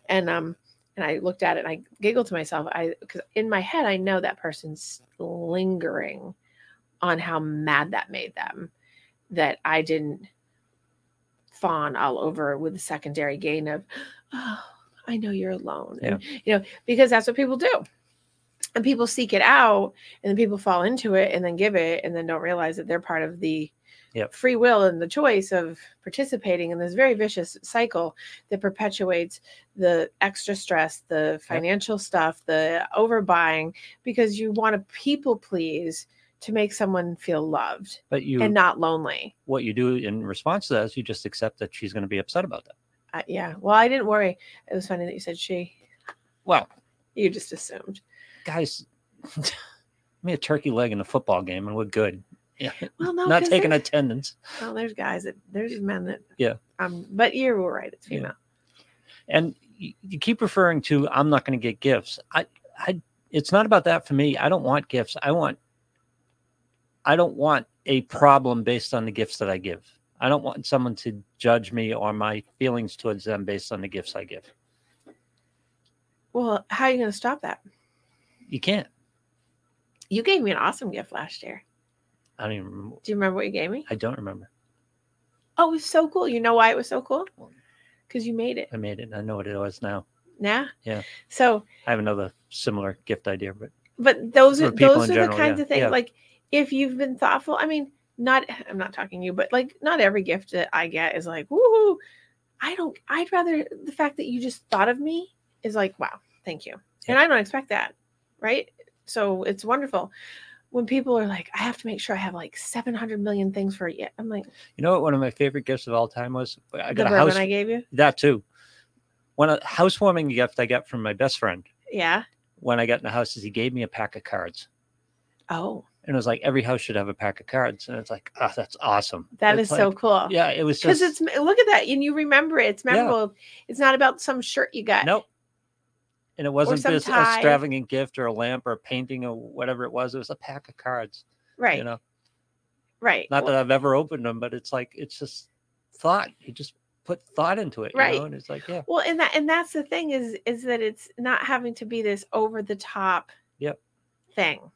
And um and I looked at it and I giggled to myself. I because in my head I know that person's lingering on how mad that made them that I didn't fawn all over with the secondary gain of oh I know you're alone. And you know, because that's what people do. And people seek it out and then people fall into it and then give it and then don't realize that they're part of the Yep. free will and the choice of participating in this very vicious cycle that perpetuates the extra stress, the financial stuff, the overbuying, because you want to people please to make someone feel loved But you, and not lonely. what you do in response to that is you just accept that she's going to be upset about that. Uh, yeah. Well, I didn't worry. It was funny that you said she. Well, You just assumed. guys, mean, a turkey leg in a football game and we're good. Yeah. Well, no, Not taking attendance. Well, there's guys that there's men that. Yeah. Um. But you're right. It's Yeah. female. and you, you keep referring to i'm not going to get gifts i i it's not about that for me i don't want gifts i want i don't want a problem based on the gifts that i give i don't want someone to judge me or my feelings towards them based on the gifts i give Well, how are you going to stop that? you can't You gave me an awesome gift last year. I don't even remember Do you remember what you gave me? i don't remember Oh, it was so cool. You know why it was so cool? Because you made it. i made it i know what it was now Yeah. Yeah. So, i have another similar gift idea but but those are those are the general, kinds yeah, of things. yeah. Like, if you've been thoughtful, I mean, not. I'm not talking you, but like, not every gift that I get is like, woohoo. I don't. I'd rather the fact that you just thought of me is like, wow, thank you, and I don't expect that, right? So it's wonderful when people are like, I have to make sure I have like 700 million things for you. I'm like, you know what one of my favorite gifts of all time was i the got a bourbon house I gave you. that too one a housewarming gift i got from my best friend Yeah. when I got in the house is he gave me a pack of cards. Oh, And it was like every house should have a pack of cards. And it's like, oh, that's awesome. that It's is so cool. Yeah, it was Because it's look at that, and you remember it. It's Yeah. memorable. It's not about some shirt you got. nope. And it wasn't this tie. extravagant gift or a lamp or a painting or whatever it was. It was a pack of cards. Right. You know, right. not Well, that I've ever opened them, but it's like it's just thought. You just put thought into it. You Right. know? And it's like, yeah. Well, and that and that's the thing is is that it's not having to be this over the top Yep. thing.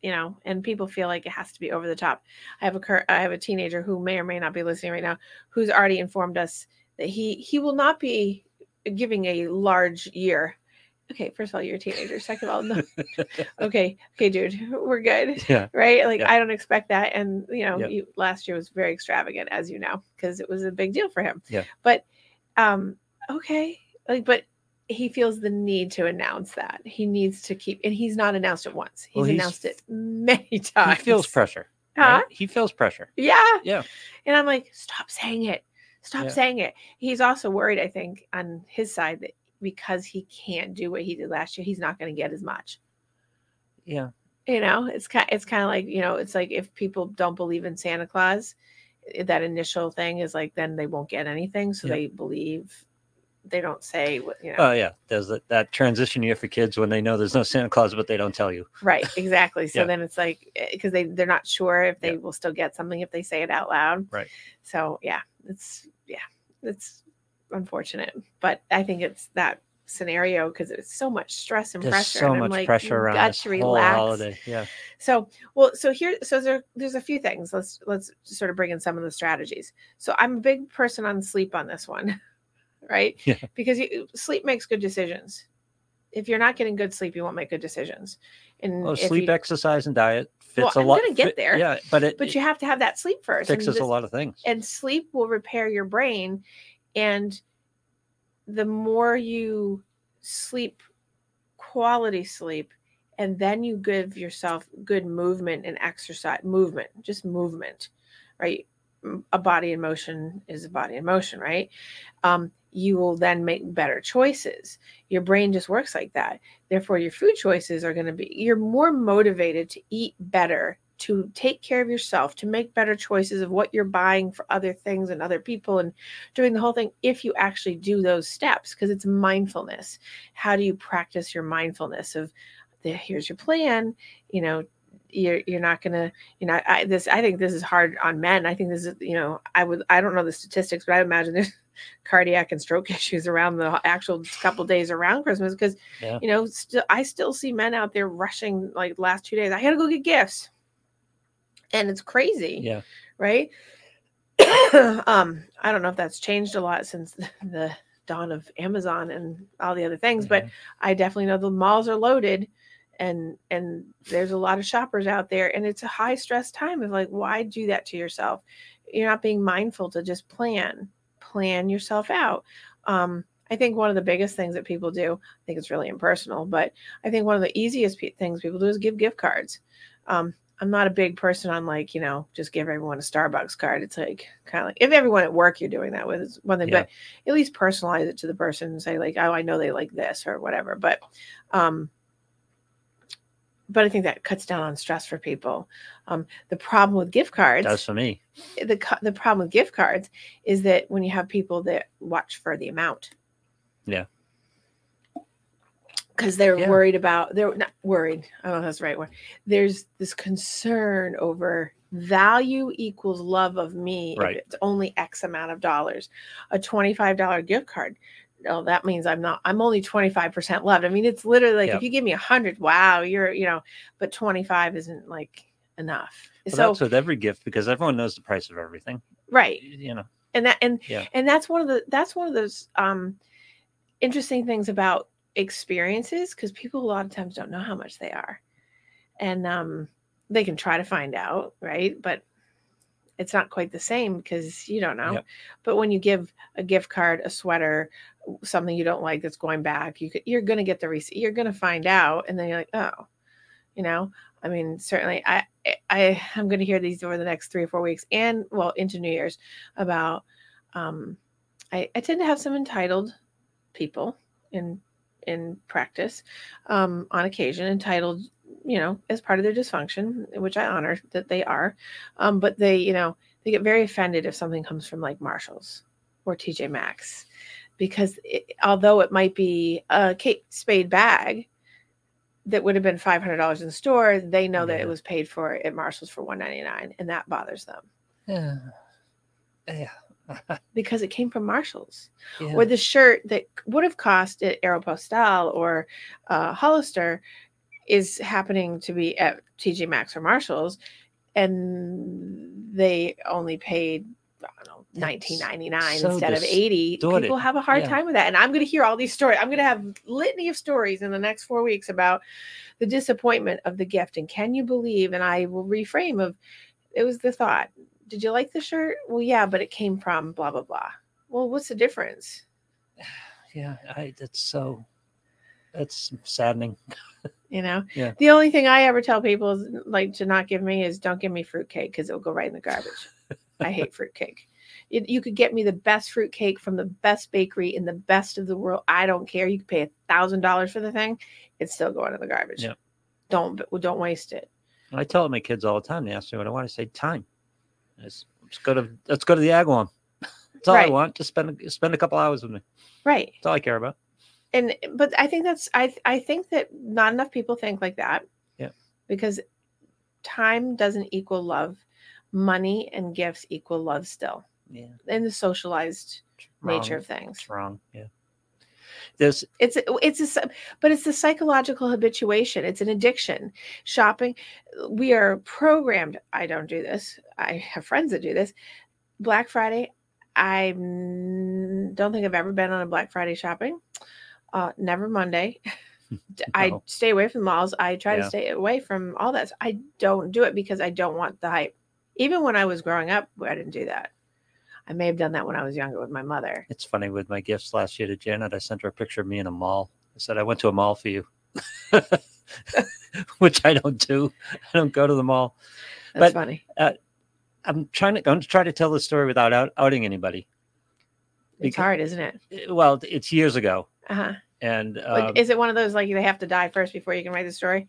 You know, and people feel like it has to be over the top. I have a cur- I have a teenager who may or may not be listening right now who's already informed us that he he will not be giving a large year. Okay, first of all, you're a teenager. Second of all, no. okay, okay, dude, we're good yeah. right? Like Yeah. I don't expect that. And you know, Yep. you, last year was very extravagant, as you know, because it was a big deal for him. Yeah. But um, okay, like, but he feels the need to announce that he needs to keep, and he's not announced it once. He's Well, he's- announced it many times. He feels pressure. Huh? right? He feels pressure. Yeah. Yeah. And I'm like, stop saying it. Stop Yeah. saying it. He's also worried, I think, on his side that because he can't do what he did last year, he's not going to get as much. Yeah. you know it's kind it's kind of like you know it's like if people don't believe in santa claus eh, that initial thing is like then they won't get anything so Yeah. they believe they don't say what you know. Oh yeah, there's that, that transition year for kids when they know there's no Santa Claus, but they don't tell you. Right, exactly. So Yeah. then it's like because they they're not sure if they Yeah. will still get something if they say it out loud. Right. So yeah, it's yeah, it's unfortunate, but I think it's that scenario because it's so much stress and There's pressure. so and I'm much like, pressure around got to relax. holiday. Yeah, So well, so here, so there, there's a few things. Let's let's sort of bring in some of the strategies. So I'm a big person on sleep on this one, right? Yeah. Because you, sleep makes good decisions. If you're not getting good sleep, you won't make good decisions. And well, sleep, you, exercise, and diet fits Well, a I'm lot. gonna get fit- there, Yeah, but it, but you have to have that sleep first. fixes a lot of things. and sleep will repair your brain and the more you sleep quality sleep and then you give yourself good movement and exercise movement just movement right? A body in motion is a body in motion right? Um, you will then make better choices. Your brain just works like that. Therefore your food choices are going to be you're more motivated to eat better to take care of yourself to make better choices of what you're buying for other things and other people and doing the whole thing if you actually do those steps because it's mindfulness. How do you practice your mindfulness of the, here's your plan you know you're you're not gonna you know I this I think this is hard on men. I think this is you know I would I don't know the statistics but I imagine there's cardiac and stroke issues around the actual couple days around Christmas because Yeah. you know still I still see men out there rushing like last two days I gotta go get gifts and it's crazy Yeah, right? um, I don't know if that's changed a lot since the, the dawn of Amazon and all the other things, but Mhm. I definitely know the malls are loaded and and there's a lot of shoppers out there and it's a high stress time of like why do that to yourself? You're not being mindful to just plan, plan yourself out. Um I think one of the biggest things that people do, I think it's really impersonal, but I think one of the easiest pe- things people do is give gift cards. Um, I'm not a big person on like, you know, just give everyone a Starbucks card. It's like kind of like if everyone at work you're doing that with is one thing, Yeah. but at least personalize it to the person and say, like, oh, I know they like this or whatever. But um but I think that cuts down on stress for people. Um, the problem with gift cards, does for me. the the problem with gift cards is that when you have people that watch for the amount. Yeah. Because they're Yeah. worried about they're not worried. I don't know if that's the right word. There's this concern over value equals love of me Right. if it's only X amount of dollars. A $25 gift card. No, that means I'm not I'm only 25% loved. I mean, it's literally like Yep. if you give me a hundred, wow, you're you know, but 25 isn't like enough. Well, so that's with every gift because everyone knows the price of everything. right You know, and that and Yeah. and that's one of the that's one of those um interesting things about experiences because people a lot of times don't know how much they are. And um they can try to find out right? But it's not quite the same because you don't know. Yep. but when you give a gift card a sweater something you don't like that's going back you could, you're going to get the receipt you're going to find out and then you're like oh you know? I mean certainly i i i'm going to hear these over the next three or four weeks and well into new year's about um i, I tend to have some entitled people in in practice um on occasion entitled you know as part of their dysfunction which i honor that they are. Um but they you know they get very offended if something comes from like marshalls or tj maxx because it, although it might be a kate spade bag that would have been $500 in the store they know that it was paid for at marshalls for 199 and that bothers them. Yeah, yeah, because it came from marshalls yeah. or the shirt that would have cost at Aeropostale or uh, Hollister is happening to be at TJ Maxx or Marshalls, and they only paid I don't know nineteen ninety nine so instead of eighty. People have a hard Yeah. time with that, and I'm going to hear all these stories. I'm going to have litany of stories in the next four weeks about the disappointment of the gift. And can you believe? And I will reframe of it was the thought. Did you like the shirt? Well, yeah, but it came from blah blah blah. Well, what's the difference? yeah, I, that's so, that's saddening. You know, Yeah. the only thing I ever tell people is like to not give me is don't give me fruitcake because it'll go right in the garbage. I hate fruitcake. You, you could get me the best fruitcake from the best bakery in the best of the world. I don't care. You could pay a thousand dollars for the thing. It's still going in the garbage. Yep. Don't don't waste it. I tell my kids all the time. They ask me what I want. I say time. Let's, let's go to let's go to the Agawam. That's all I want. Just spend spend a couple hours with me. right That's all I care about. and but i think that's i i think that not enough people think like that Yeah. because time doesn't equal love money and gifts equal love still Yeah. in the socialized nature of things It's wrong. Yeah. There's it's it's a but it's the psychological habituation. It's an addiction. Shopping we are programmed i don't do this i have friends that do this. Black friday i don't think i've ever been on a black friday shopping. Uh never monday. D- i No. stay away from malls. I try Yeah. to stay away from all that. I don't do it because i don't want the hype. Even when i was growing up i didn't do that i may have done that when i was younger with my mother it's funny with my gifts last year to Janet. I sent her a picture of me in a mall. I said I went to a mall for you, which I don't do. I don't go to the mall. that's But- funny I'm trying to. I'm going to try to tell the story without out, outing anybody. it's Beca- hard isn't it Eh, Well, it's years ago, uh-huh and um, is it one of those like they have to die first before you can write the story?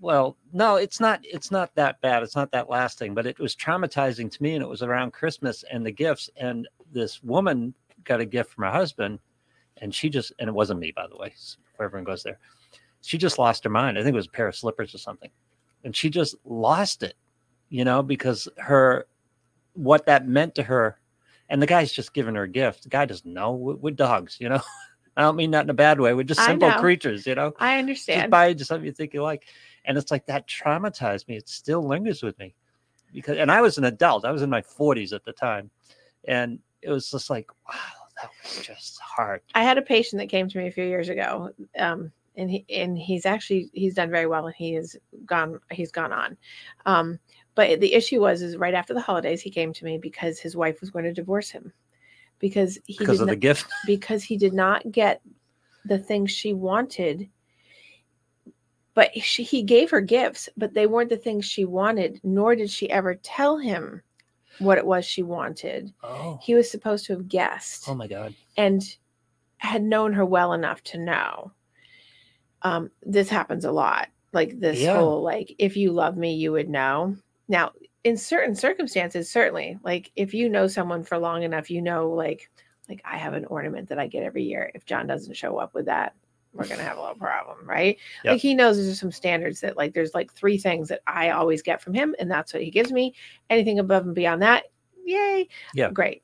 Well, no, it's not. It's not that bad. It's not that lasting, but it was traumatizing to me, and it was around Christmas and the gifts. And this woman got a gift from her husband, and she just and it wasn't me, by the way. Before everyone goes there, she just lost her mind. I think it was a pair of slippers or something, and she just lost it, you know, because her what that meant to her. And the guy's just giving her a gift. The guy doesn't know. We're, we're dogs, you know. I don't mean that in a bad way. We're just simple creatures, you know I just understand. buy just something you think you like. And it's like that traumatized me. It still lingers with me because, and I was an adult. I was in my 40s at the time, and it was just like, wow, that was just hard. I had a patient that came to me a few years ago, um, and he and he's actually he's done very well, and he has gone he's gone on. Um, but the issue was is right after the holidays he came to me because his wife was going to divorce him because he because of not, the gift. because he did not get the things she wanted. But she, he gave her gifts, but they weren't the things she wanted, nor did she ever tell him what it was she wanted. Oh, He was supposed to have guessed oh my God. and had known her well enough to know. Um, this happens a lot. Like this Yeah. whole like, if you love me, you would know. Now, in certain circumstances, certainly, like if you know someone for long enough, you know, like, like I have an ornament that I get every year. If John doesn't show up with that, we're gonna have a little problem, right? Yep. Like he knows there's some standards that like there's like three things that I always get from him, and that's what he gives me. Anything above and beyond that, yay, Yeah. great.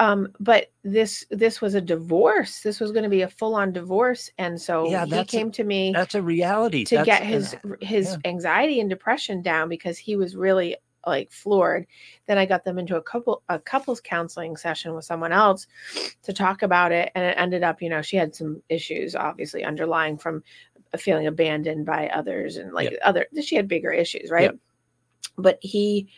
Um, but this this was a divorce. This was going to be a full on divorce, and so Yeah, he that's a- came to me That's a reality. to That's- get his his yeah. anxiety and depression down because he was really like floored then i got them into a couple a couples counseling session with someone else to talk about it and it ended up you know she had some issues obviously underlying from feeling abandoned by others and like other she had bigger issues right? But he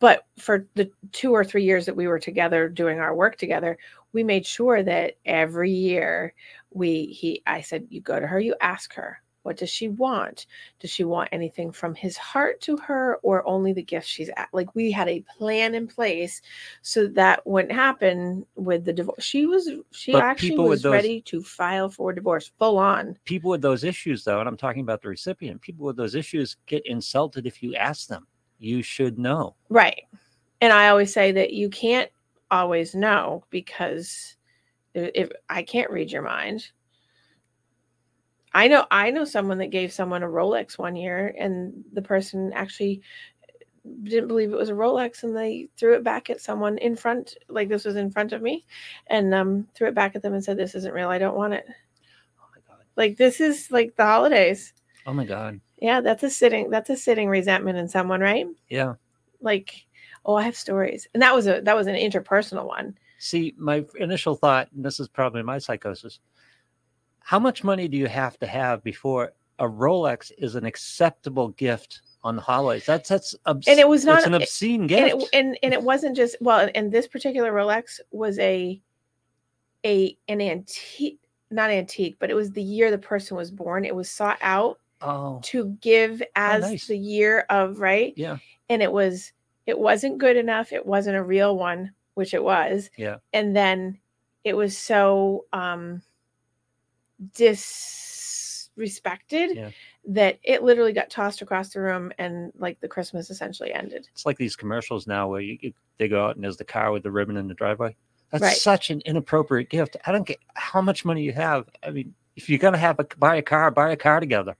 but for the two or three years that we were together doing our work together we made sure that every year we he i said you go to her you ask her what does she want does she want anything from his heart to her or only the gifts she's at like we had a plan in place so that wouldn't happen with the divorce she was she But actually was those- ready to file for divorce full on people with those issues, though, and I'm talking about the recipient, people with those issues get insulted if you ask them. You should know. Right. And I always say that you can't always know because if I can't read your mind. I know I know someone that gave someone a Rolex one year and the person actually didn't believe it was a Rolex and they threw it back at someone in front like this was in front of me and um threw it back at them and said this isn't real I don't want it. Oh my God. Like this is like the holidays. Oh my God. Yeah, that's a sitting that's a sitting resentment in someone, right? Yeah. like oh i have stories and that was a that was an interpersonal one See, my initial thought, and this is probably my psychosis, how much money do you have to have before a Rolex is an acceptable gift on the holidays? That's that's obs- And it was not- an obscene and gift. it, and and it wasn't just well and this particular rolex was a a an antique not antique but it was the year the person was born it was sought out oh, to give as nice. the year of right yeah, and it was it wasn't good enough it wasn't a real one which it was yeah. and then it was so um disrespected Yeah. that it literally got tossed across the room and like the Christmas essentially ended. It's like these commercials now where you, you they go out and there's the car with the ribbon in the driveway. That's Right. such an inappropriate gift. I don't get how much money you have. I mean, if you're gonna have a buy a car, buy a car together.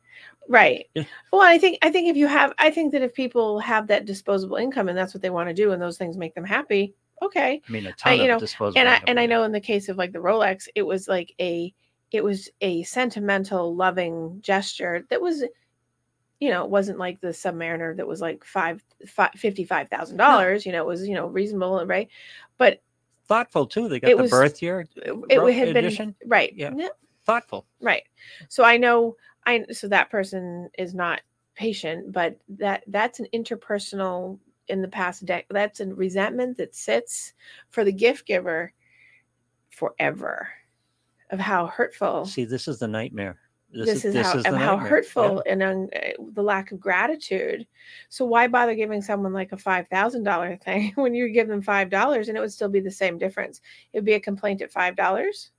Right. Yeah. Well, I think I think if you have I think that if people have that disposable income and that's what they want to do and those things make them happy, okay. I mean, a ton you of know, disposable. and I and I know in the case of like the Rolex, it was like a it was a sentimental, loving gesture that was, you know, it wasn't like the Submariner that was like five, five fifty five thousand dollars. You know, it was you know reasonable, right? But thoughtful too. They got the was- birth year. it, it had been right. Yeah. yeah, Thoughtful. right. So I know I so that person is not patient, but that that's an interpersonal in the past deck. That's a resentment that sits for the gift giver forever of how hurtful See, this is the nightmare. this, is, how, the how nightmare. Yeah. hurtful and un, uh, the lack of gratitude. So why bother giving someone like a five thousand dollar thing when you give them five dollars and it would still be the same difference? It would be a complaint at five dollars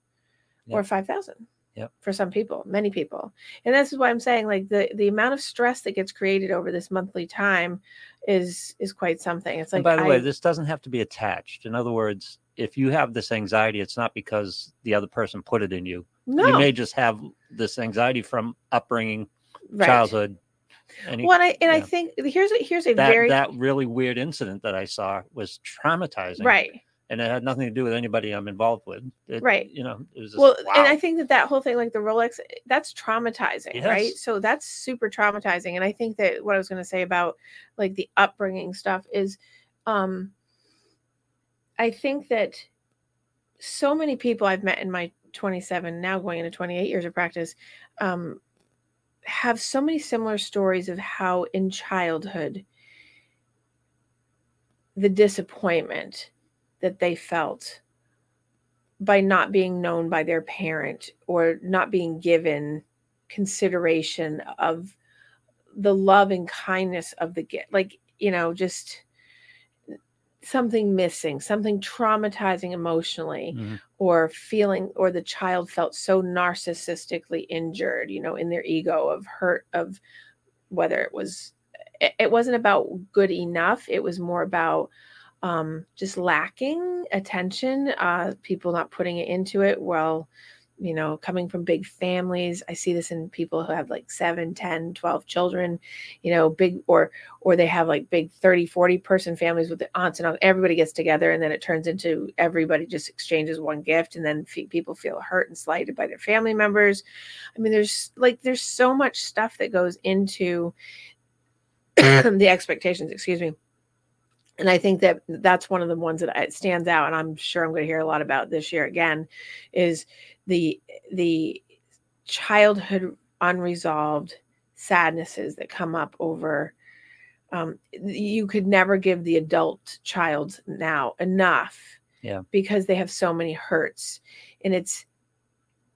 or five thousand. Yep. For some people, many people, and this is why I'm saying like the the amount of stress that gets created over this monthly time is is quite something. It's like and by the way, this doesn't have to be attached. In other words, if you have this anxiety, it's not because the other person put it in you. no You may just have this anxiety from upbringing, right. childhood. And Well, and I, and I think here's a, here's a that very that really weird incident that I saw was traumatizing. right. And it had nothing to do with anybody I'm involved with. It- Right. You know, it was just, well wow. and i think that that whole thing like the rolex that's traumatizing right so that's super traumatizing and i think that what i was going to say about like the upbringing stuff is um i think that so many people i've met in my 27 now going into 28 years of practice um have so many similar stories of how in childhood the disappointment that they felt by not being known by their parent or not being given consideration of the love and kindness of the gift like you know just something missing something traumatizing emotionally Mhm. or feeling or the child felt so narcissistically injured you know in their ego of hurt of whether it was it it wasn't about good enough it was more about um just lacking attention uh people not putting it into it well you know coming from big families i see this in people who have like 7 10 12 children you know big or or they have like big 30 40 person families with the aunts and uncles everybody gets together and then it turns into everybody just exchanges one gift and then fe- people feel hurt and slighted by their family members. I mean there's like there's so much stuff that goes into the expectations excuse me and i think that that's one of the ones that I- stands out and i'm sure i'm going to hear a lot about this year again is the the childhood unresolved sadnesses that come up over um, you could never give the adult child now enough Yeah. because they have so many hurts and it's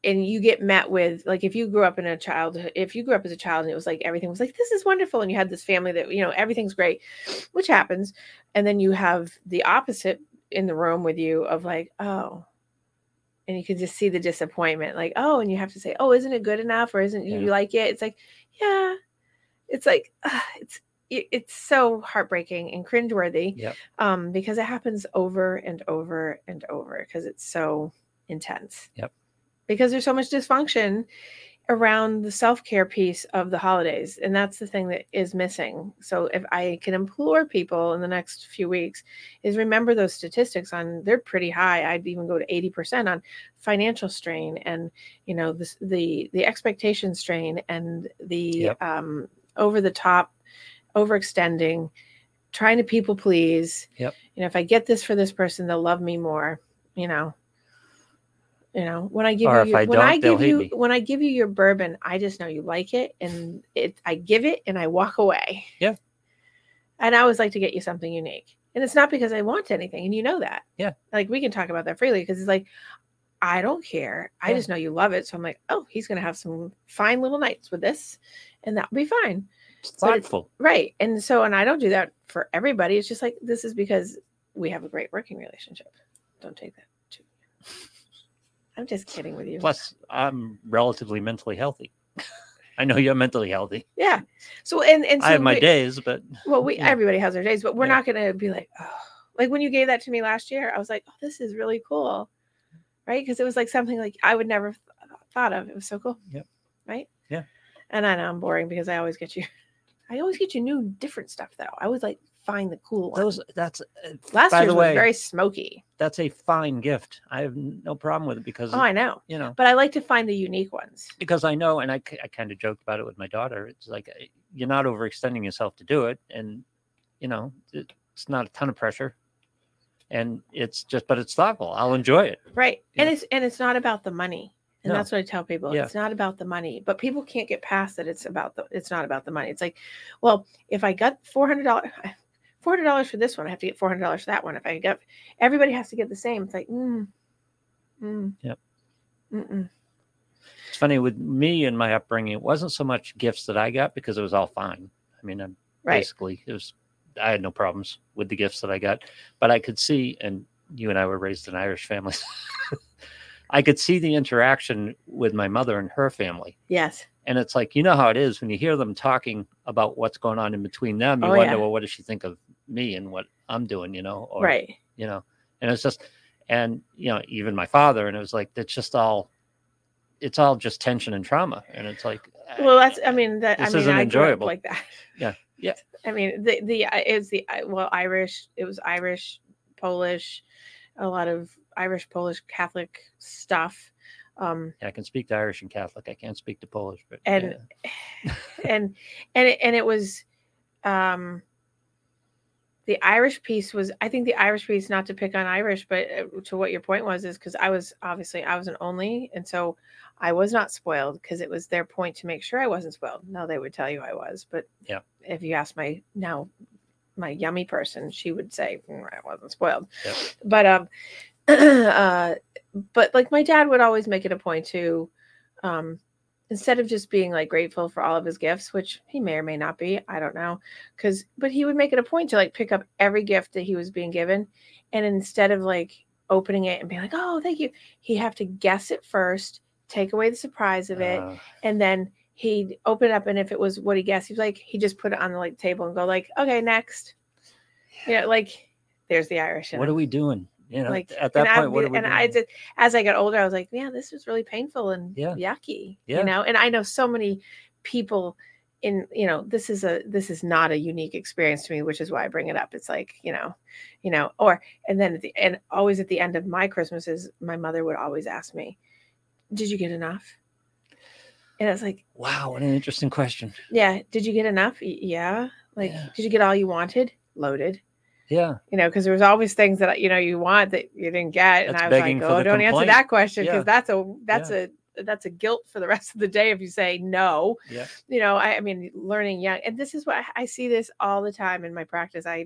and you get met with like if you grew up in a childhood if you grew up as a child and it was like everything was like this is wonderful and you had this family that you know everything's great which happens and then you have the opposite in the room with you of like oh and you can just see the disappointment like oh and you have to say oh isn't it good enough or isn't Yeah. you like it it's like yeah it's like ah, it's it- it's so heartbreaking and cringeworthy Yep. um because it happens over and over and over because it's so intense Yep. Because there's so much dysfunction around the self-care piece of the holidays and that's the thing that is missing so if i can implore people in the next few weeks is remember those statistics on they're pretty high i'd even go to 80% on financial strain and you know the the, the expectation strain and the Yep. um over the top overextending trying to people please Yep. you know if i get this for this person they'll love me more you know you know when i give Or you your, I when i give you when i give you your bourbon i just know you like it and it i give it and i walk away Yeah. and i always like to get you something unique and it's not because i want anything and you know that Yeah. like we can talk about that freely because it's like i don't care i Yeah. just know you love it so i'm like oh he's gonna have some fine little nights with this and that'll be fine It's But it's- thoughtful. Right. And so, and I don't do that for everybody. It's just like, this is because we have a great working relationship. Don't take that too. I'm just kidding with you. Plus, I'm relatively mentally healthy. I know you're mentally healthy. Yeah. So and and so I have my we- days, but Well, we Yeah. everybody has their days, but we're Yeah. not gonna be like, oh, like when you gave that to me last year, I was like, oh, this is really cool, right? Because it was like something like I would never th- thought of. It was so cool. Yep. Right. Yeah. And I know I'm boring because I always get you, I always get you new different stuff though. I always like find the cool one. those that's uh, Last year's the was way, very smoky. that's a fine gift. I have no problem with it because Oh, I know, you know but I like to find the unique ones. because I know, and I I kind of joked about it with my daughter. It's like uh, you're not overextending yourself to do it, and you know it, it's not a ton of pressure, and it's just, but it's thoughtful. I'll enjoy it. Right. And Yeah. it's and it's not about the money. And No. that's what I tell people. Yeah. It's not about the money. But people can't get past that it's about the it's not about the money. It's like, well, if I got four hundred dollars four hundred dollars for this one, I have to get four hundred dollars for that one. If I get everybody has to get the same. It's like, mm, mm, Yep. mm-mm. It's funny with me and my upbringing. It wasn't so much gifts that I got because it was all fine. I mean, I'm Right. basically it was. I had no problems with the gifts that I got, but I could see, and you and I were raised in Irish families. I could see the interaction with my mother and her family. Yes. And it's like, you know how it is when you hear them talking about what's going on in between them, you Oh, wonder, yeah. well, what does she think of me and what I'm doing, you know? Or, right. You know, and it's just, and, you know, even my father, and it was like, it's just all, it's all just tension and trauma. And it's like, Well, that's I mean that I This mean isn't I enjoyable. like that. Yeah. Yeah. I mean the the it's the well Irish. It was Irish, Polish, a lot of Irish Polish Catholic stuff. Um, yeah, I can speak to Irish and Catholic. I can't speak to Polish, but And- yeah. and and it, and it was um the irish piece was i think the irish piece not to pick on irish but uh, to what your point was is because i was obviously i was an only and so i was not spoiled because it was their point to make sure i wasn't spoiled no they would tell you i was but Yeah. if you ask my now my yummy person she would say "Mm, i wasn't spoiled Yep. but um uh but like my dad would always make it a point to um instead of just being like grateful for all of his gifts which he may or may not be i don't know because but he would make it a point to like pick up every gift that he was being given and instead of like opening it and being like oh thank you he'd have to guess it first take away the surprise of it Uh, and then he'd open it up and if it was what he guessed he's like he just put it on the like table and go like okay next. You know like there's the irish what are we doing? You know, like at that I, what are we and doing? I did as I got older, I was like, yeah, this was really painful and Yeah. yucky. Yeah. You know, and I know so many people in, you know, this is a this is not a unique experience to me, which is why I bring it up. It's like, you know, you know, or and then at the and always at the end of my Christmases, my mother would always ask me, Did you get enough? And I was like, wow, what an interesting question. Yeah, did you get enough? "Y- Yeah. Like, Yeah. did you get all you wanted? Loaded Yeah, you know, because there was always things that you know you want that you didn't get, and That's I was like, "Oh, don't answer that question because Yeah. that's a that's a that's a guilt for the rest of the day if you say no." yeah, You know, I, I mean, learning young, and this is what I, I see this all the time in my practice. I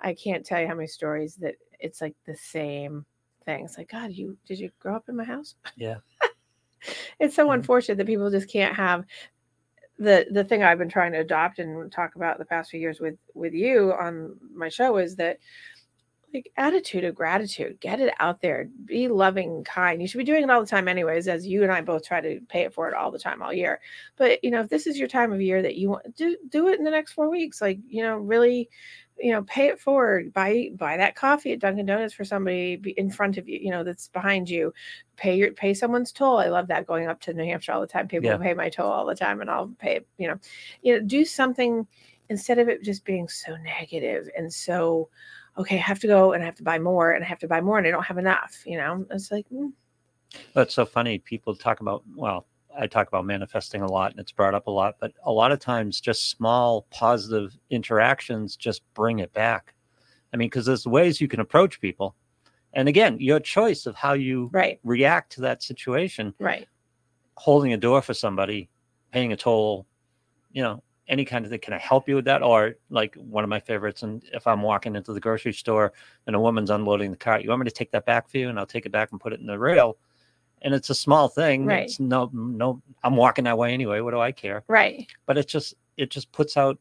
I can't tell you how many stories that it's like the same thing. It's like, God, you did you grow up in my house? Yeah. it's so Mhm. unfortunate that people just can't have the the thing I've been trying to adopt and talk about the past few years with with you on my show is that like attitude of gratitude get it out there be loving kind. You should be doing it all the time anyways as you and i both try to pay it forward all the time all year. But you know if this is your time of year that you want do do it in the next four weeks like you know really you know pay it forward buy buy that coffee at dunkin donuts for somebody in front of you you know that's behind you. Pay your pay someone's toll. I love that going up to new hampshire all the time. People Yeah. pay my toll all the time and i'll pay you know you know do something instead of it just being so negative and so okay i have to go and i have to buy more and i have to buy more and i don't have enough you know? It's like mm, it's so funny. People talk about, well, I talk about manifesting a lot and it's brought up a lot, but a lot of times just small positive interactions just bring it back. I mean, because there's ways you can approach people. And again, your choice of how you right react to that situation, right holding a door for somebody, paying a toll, you know, any kind of thing. Can I help you with that? Or like one of my favorites, and if I'm walking into the grocery store and a woman's unloading the cart, you want me to take that back for you? And I'll take it back and put it in the rail. And it's a small thing. Right. It's no, no, I'm walking that way anyway. What do I care? right But it just, it just puts out,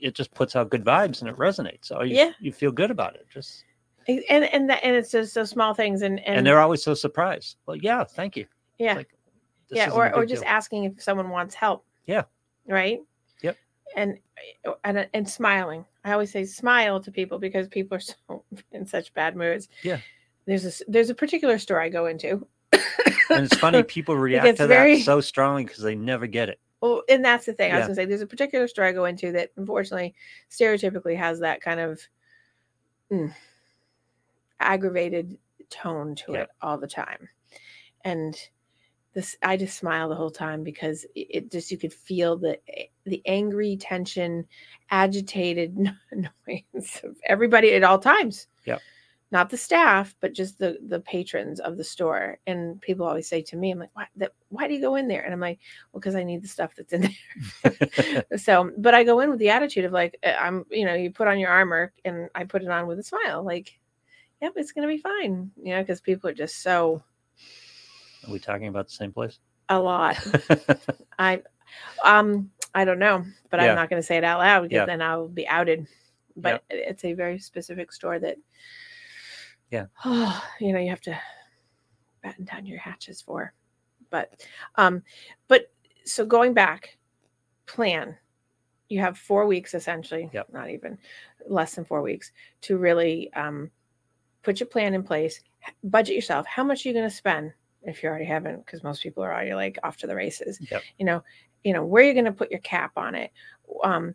it just puts out good vibes and it resonates. So you, Yeah. you feel good about it. Just, and and that, and it's just those small things and and, and, they're always so surprised. Well, yeah, thank you. yeah Like, yeah or, or just deal. asking if someone wants help Yeah. Right. Yep. And and and smiling. I always say smile to people because people are so in such bad moods. Yeah. There's a there's a particular store I go into. And it's funny people react to very- that so strongly because they never get it. Well, and that's the thing. I was gonna say there's a particular store I go into that unfortunately stereotypically has that kind of mm, aggravated tone to Yeah. it all the time. And this I just smile the whole time because it, it just you could feel the the angry tension, agitated noise of everybody at all times. Yep. Not the staff, but just the the patrons of the store. And people always say to me, I'm like, why that why do you go in there? And I'm like, well, because I need the stuff that's in there. so, but I go in with the attitude of like, uh, I'm, you know, you put on your armor and I put it on with a smile, like, yep, it's going to be fine. You know, because people are just so Are we talking about the same place? a lot. I, um, I don't know, but Yeah. I'm not going to say it out loud because Yeah. then I'll be outed. But it's a very specific store that, Yeah. you know, you have to batten down your hatches for. But, um, but so going back, plan. You have four weeks essentially, Yep. not even less than four weeks to really um, put your plan in place. Budget yourself. How much are you going to spend if you already haven't? Because most people are already like off to the races Yep. you know you know where are you're going to put your cap on it um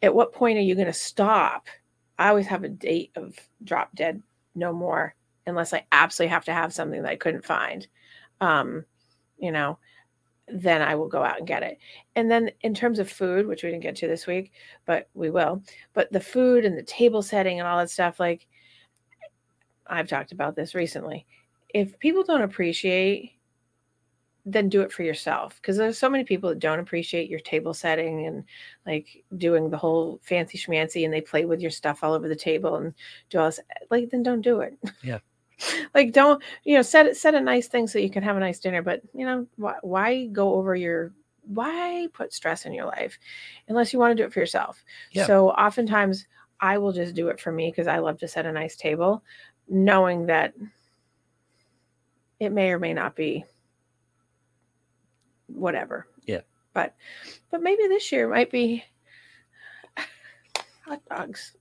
at what point are you going to stop i always have a date of drop dead no more unless i absolutely have to have something that i couldn't find um you know then i will go out and get it. And then in terms of food which we didn't get to this week but we will but the food and the table setting and all that stuff like i've talked about this recently. If people don't appreciate then do it for yourself because there's so many people that don't appreciate your table setting and like doing the whole fancy schmancy and they play with your stuff all over the table and do all this like then don't do it Yeah. like don't you know set it set a nice thing so you can have a nice dinner but you know why, why go over your why put stress in your life unless you want to do it for yourself Yeah. so oftentimes i will just do it for me because i love to set a nice table knowing that it may or may not be whatever. Yeah. But but maybe this year might be hot dogs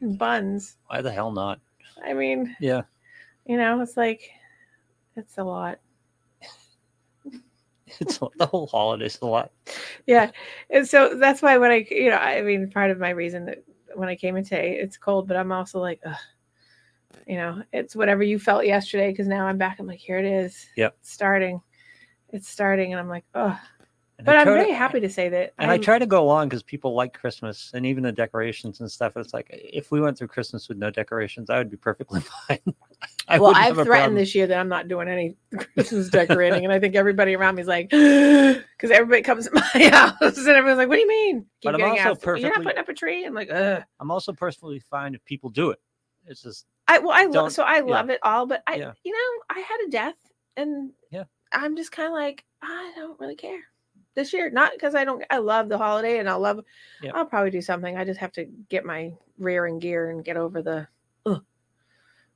and buns. Why the hell not? I mean, Yeah. you know, it's like it's a lot. It's the whole holiday's a lot. Yeah. And so that's why when I you know, I mean part of my reason that when I came in today, it's cold, but I'm also like, Ugh. you know, it's whatever you felt yesterday because now I'm back. I'm like, here it is. Yep. Starting. It's starting. And I'm like, oh, And but I I'm try to- very happy to say that. And I I'm- try to go along because people like Christmas and even the decorations and stuff. It's like if we went through Christmas with no decorations, I would be perfectly fine. I well, I've have threatened problem. this year that I'm not doing any Christmas decorating, and I think everybody around me is like, because everybody comes to my house and everyone's like, "What do you mean?" But I'm also You're not putting up a tree. I'm like, Ugh. I'm also personally fine if people do it. It's just I well, I love so I love it all, but I, Yeah. you know, I had a death, and Yeah. I'm just kind of like, I don't really care this year. Not because I don't. I love the holiday, and I'll love. Yeah. I'll probably do something. I just have to get my rear in gear and get over the. Ugh.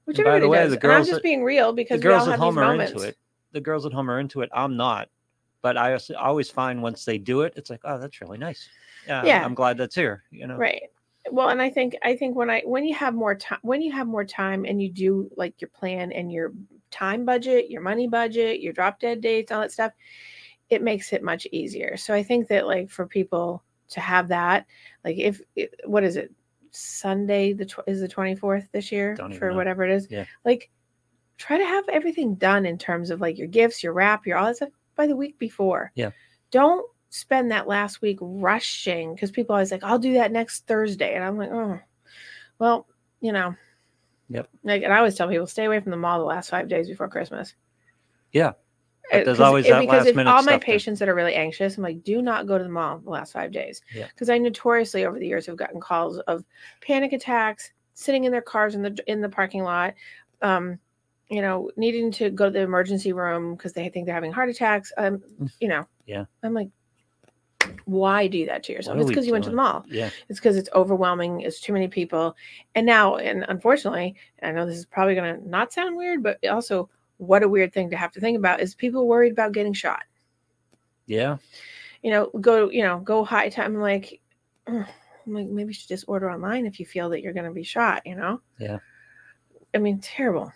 Which And by the everybody way, does. the and I'm just that- being real the because we girls at home are moments. into it. The girls at home are into it. I'm not. But I always find once they do it, it's like, oh, that's really nice. Yeah, Yeah. I'm glad that's here. You know, right well and i think i think when i when you have more time when you have more time and you do like your plan and your time budget your money budget your drop dead dates all that stuff it makes it much easier so i think that like for people to have that like if what is it sunday the tw- is the 24th this year for know. whatever it is Yeah. like try to have everything done in terms of like your gifts your wrap your all that stuff by the week before Yeah. don't spend that last week rushing because people always like, I'll do that next Thursday. And I'm like, oh, well, you know. Yep. Like, and I always tell people, stay away from the mall the last five days before Christmas. Yeah. But there's always that because last minute all my patients that are really anxious, I'm like, do not go to the mall the last five days. Yeah. Because I notoriously over the years have gotten calls of panic attacks, sitting in their cars in the in the parking lot, um, you know, needing to go to the emergency room because they think they're having heart attacks. Um, you know. Yeah. I'm like, why do that to yourself? What It's because you went to the mall. Yeah. It's because it's overwhelming. It's too many people. And now, and unfortunately, I know this is probably going to not sound weird, but also, what a weird thing to have to think about is people worried about getting shot. Yeah. you know, go, you know, go high time. I'm like, like, maybe you should just order online if you feel that you're going to be shot, you know? Yeah. I mean, terrible.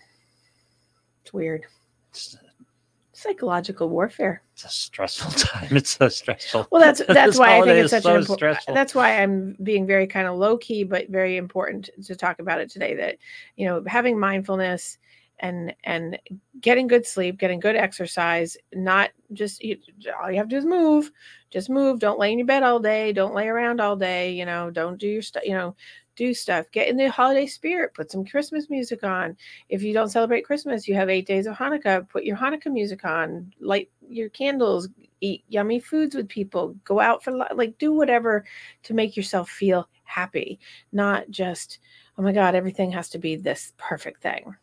It's weird. It's, Psychological warfare. it's a stressful time. It's so stressful. Well, that's that's why I think it's such an important. That's why I'm being very kind of low key, but very important to talk about it today. That you know, having mindfulness and and getting good sleep, getting good exercise, not just you, all you have to do is move. Just move. Don't lay in your bed all day. Don't lay around all day. You know, don't do your stuff. You know, do stuff. Get in the holiday spirit. Put some Christmas music on. If you don't celebrate Christmas, you have eight days of Hanukkah. Put your Hanukkah music on. Light your candles eat yummy foods with people go out for like do whatever to make yourself feel happy not just oh my god everything has to be this perfect thing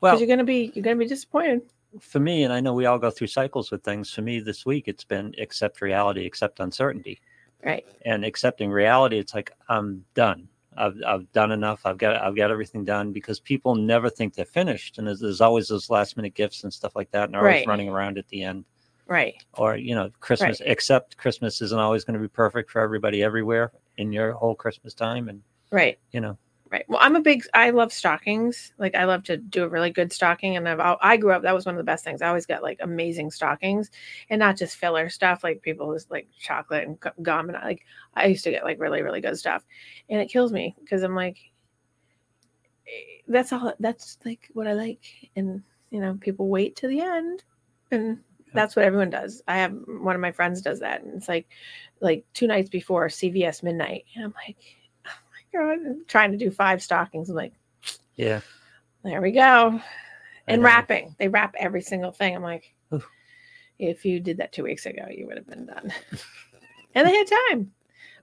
because well, you're gonna be you're gonna be disappointed for me, and I know we all go through cycles with things. For me, this week, it's been accept reality, accept uncertainty. Right. and accepting reality it's like i'm done. I've, I've done enough. I've got i've got everything done because people never think they're finished and there's, there's always those last minute gifts and stuff like that and they're always running around at the end. Right. Or you know christmas except christmas isn't always going to be perfect for everybody everywhere in your whole christmas time and right. you know right. Well i'm a big i love stockings. Like i love to do a really good stocking and i've i grew up that was one of the best things. I always got like amazing stockings and not just filler stuff like people who's like chocolate and gum and I, like i used to get like really really good stuff and it kills me because i'm like eh, that's all that's like what i like and you know people wait to the end and that's what everyone does. I have one of my friends does that and it's like like two nights before cvs midnight and i'm like I'm trying to do five stockings. I'm like yeah. There we go. And wrapping. They wrap every single thing. I'm like if you did that two weeks ago you would have been done. And they had time.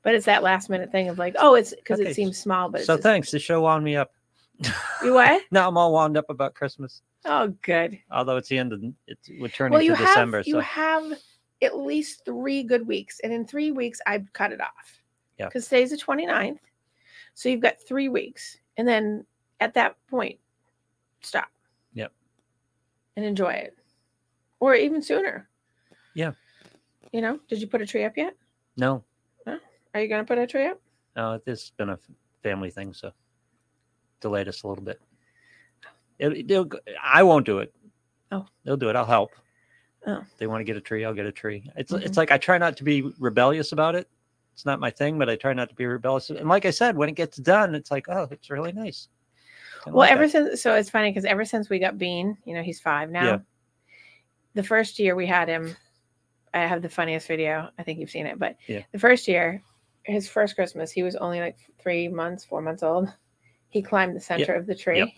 But it's that last minute thing of like oh it's because Okay, it seems small but it's so just- thanks. The show wound me up. You what? Now i'm all wound up about christmas. Oh good. Although it's the end of it's we're turning well to you december have you so have at least three good weeks and in three weeks i'd cut it off. Yeah. because today's the 29th so you've got three weeks and then at that point stop Yep. and enjoy it or even sooner Yeah. you know did you put a tree up yet no are you going to put a tree up No, this has been a family thing, so delayed us a little bit. It, they'll, I won't do it. Oh. they'll do it. I'll help. Oh. They want to get a tree, I'll get a tree. It's Mhm. it's like I try not to be rebellious about it. It's not my thing, but I try not to be rebellious. And like I said, when it gets done, it's like, oh, it's really nice. Kinda well like ever that. since so it's funny because ever since we got bean you know he's five now Yeah. the first year we had him i have the funniest video i think you've seen it but Yeah. the first year his first christmas he was only like three months four months old he climbed the center of the tree Yep.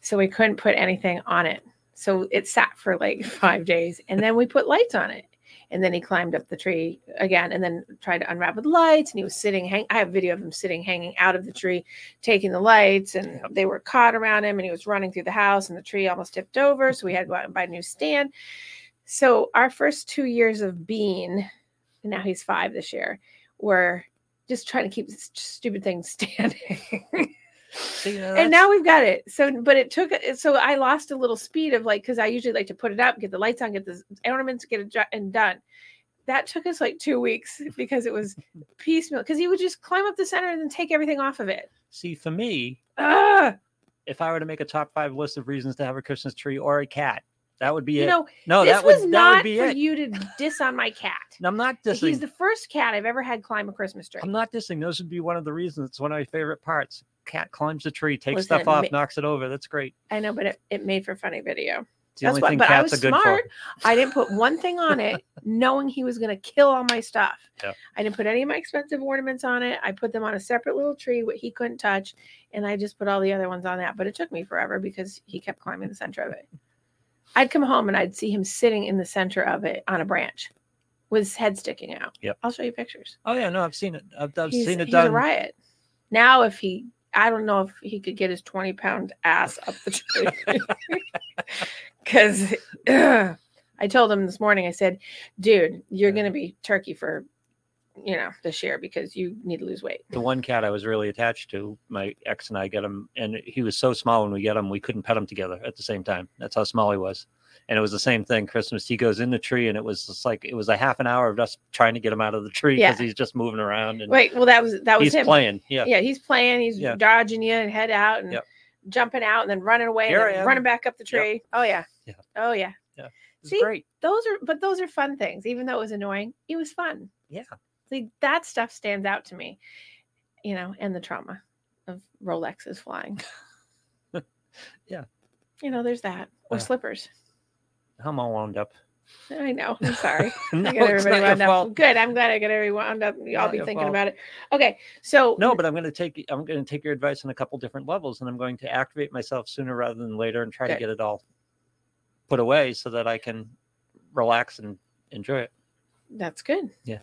so we couldn't put anything on it so it sat for like five days and then we put lights on it and then he climbed up the tree again and then tried to unravel the lights. And he was sitting hang- i have video of him sitting hanging out of the tree taking the lights. And they were caught around him and he was running through the house and the tree almost tipped over. So we had to go out and buy a new stand. So our first two years of Bean and now he's five this year were just trying to keep this stupid thing standing See, you know, and now we've got it. So but it took so i lost a little speed of like because i usually like to put it up get the lights on get the ornaments get it and done. That took us like two weeks because it was piecemeal because he would just climb up the center and then take everything off of it. See for me, Ugh! if I were to make a top five list of reasons to have a Christmas tree or a cat, that would be you it. know no, this that was would that not would be for it. you to diss on my cat And I'm not dissing. he's the first cat i've ever had climb a christmas tree I'm not dissing. Those would be one of the reasons. It's one of my favorite parts. Cat climbs a tree, takes stuff off, ma- knocks it over. That's great. i know but it, it made for funny video It's the That's only what- thing but I was smart. I didn't put one thing on it, knowing he was going to kill all my stuff. Yeah. I didn't put any of my expensive ornaments on it. I put them on a separate little tree, what he couldn't touch, and I just put all the other ones on that. But it took me forever because he kept climbing the center of it. I'd come home and I'd see him sitting in the center of it on a branch with his head sticking out. Yep. I'll show you pictures. Oh yeah, no, I've seen it. I've, I've he's, seen it he's a riot. Now, if he, I don't know if he could get his 20 pound ass up the tree. Because I told him this morning, I said, dude, you're Yeah. going to be turkey for, you know, this year because you need to lose weight. The one cat I was really attached to, my ex and I get him, and he was so small when we get him, we couldn't pet him together at the same time. That's how small he was. And it was the same thing. Christmas, he goes in the tree, and it was just like it was a half an hour of just trying to get him out of the tree Yeah. because he's just moving around and Wait, well that was that was he's him. playing. Yeah. Yeah, he's playing. He's Yeah. dodging you and head out and Yep. jumping out and then running away Here and running back up the tree. Oh yeah. Yeah. Oh yeah. See? great. Those are but those are fun things. Even though it was annoying, it was fun. Yeah. See, that stuff stands out to me. You know, and the trauma of Rolexes flying. Yeah. You know, there's that. Or Uh, slippers. I'm all wound up. I know. I'm sorry. no, I got everybody wound up. fault. Good. I'm glad I got everyone wound up. Y'all be thinking fault. about it. Okay. So No, but I'm going to take I'm going to take your advice on a couple different levels, and I'm going to activate myself sooner rather than later, and try Good. to get it all put away so that I can relax and enjoy it. That's good. Yeah.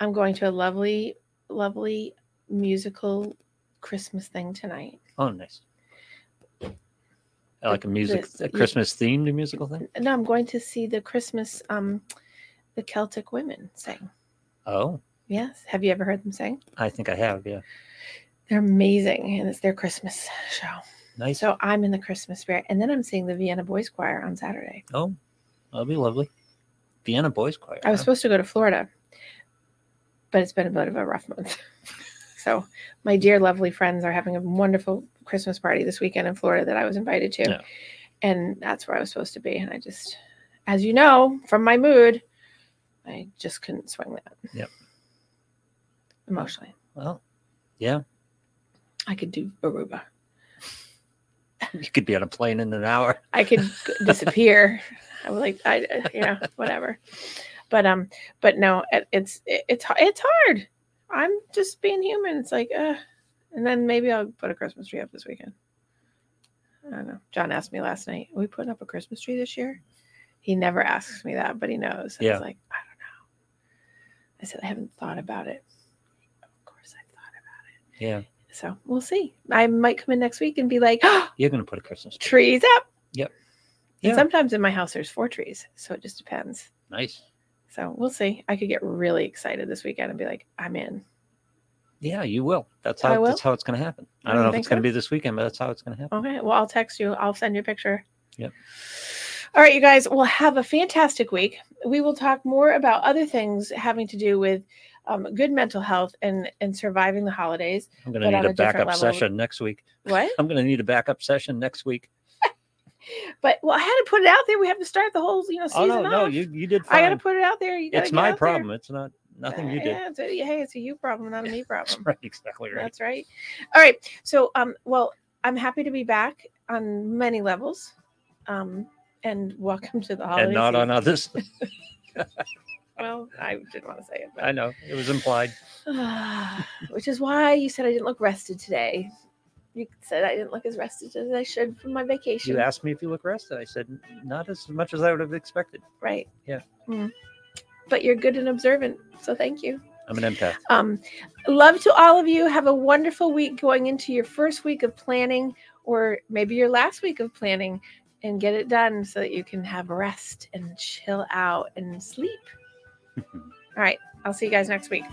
I'm going to a lovely, lovely musical Christmas thing tonight. Oh, nice. Like a music, the- a Christmas themed musical thing. No, I'm going to see the Christmas, um, the Celtic women sing. Oh, Yes. Have you ever heard them sing? I think I have. Yeah, They're amazing, and it's their Christmas show. nice. So I'm in the Christmas spirit, and then I'm seeing the Vienna Boys Choir on Saturday. oh, that'll be lovely. Vienna Boys Choir. I was huh? supposed to go to Florida, but it's been a bit of a rough month. so my dear, lovely friends are having a wonderful Christmas party this weekend in Florida that I was invited to, Yeah. and that's where I was supposed to be. And I just, as you know, from my mood, I just couldn't swing that. Yep. Emotionally, Well, yeah, I could do Aruba. you could be on a plane in an hour. I could disappear. I would like, I, you know, whatever. But um, but no, it, it's it, it's it's hard. I'm just being human. It's like, uh, and then maybe I'll put a Christmas tree up this weekend. I don't know. John asked me last night, "Are we putting up a Christmas tree this year?" He never asks me that, but he knows. I Yeah. was like, I don't know. I said I haven't thought about it. Of course, I thought about it. Yeah. So we'll see. I might come in next week and be like, oh, you're going to put a Christmas tree. trees up. Yep. And Yeah. sometimes in my house there's four trees, so it just depends. Nice. So we'll see. I could get really excited this weekend and be like, I'm in. Yeah, you will. That's how will? that's how it's going to happen. I Oh, don't know if it's going to be this weekend, but that's how it's going to happen. Okay. Well, I'll text you. I'll send you a picture. Yep. All right, you guys. Well, have a fantastic week. We will talk more about other things having to do with um, good mental health and and surviving the holidays. I'm going to need a a backup level. session next week. What? I'm going to need a backup session next week. But well, I had to put it out there. We have to start the whole you know Oh season no, no, off. you you did I got to put it out there. You it's my out there. problem. It's not nothing you did. Yeah, it's a, hey, it's a you problem, not a me problem. That's right, exactly right. That's right. All right. So, um, well, I'm happy to be back on many levels. Um, and welcome to the holiday. and not on others. Well, I didn't want to say it, I know it was implied. which is why you said I didn't look rested today. You said I didn't look as rested as I should from my vacation. You asked me if you look rested. I said not as much as I would have expected. right. Yeah. Mm. But you're good and observant, so thank you. I'm an empath. Um, love to all of you. Have a wonderful week going into your first week of planning, or maybe your last week of planning, and get it done so that you can have rest and chill out and sleep. All right. I'll see you guys next week.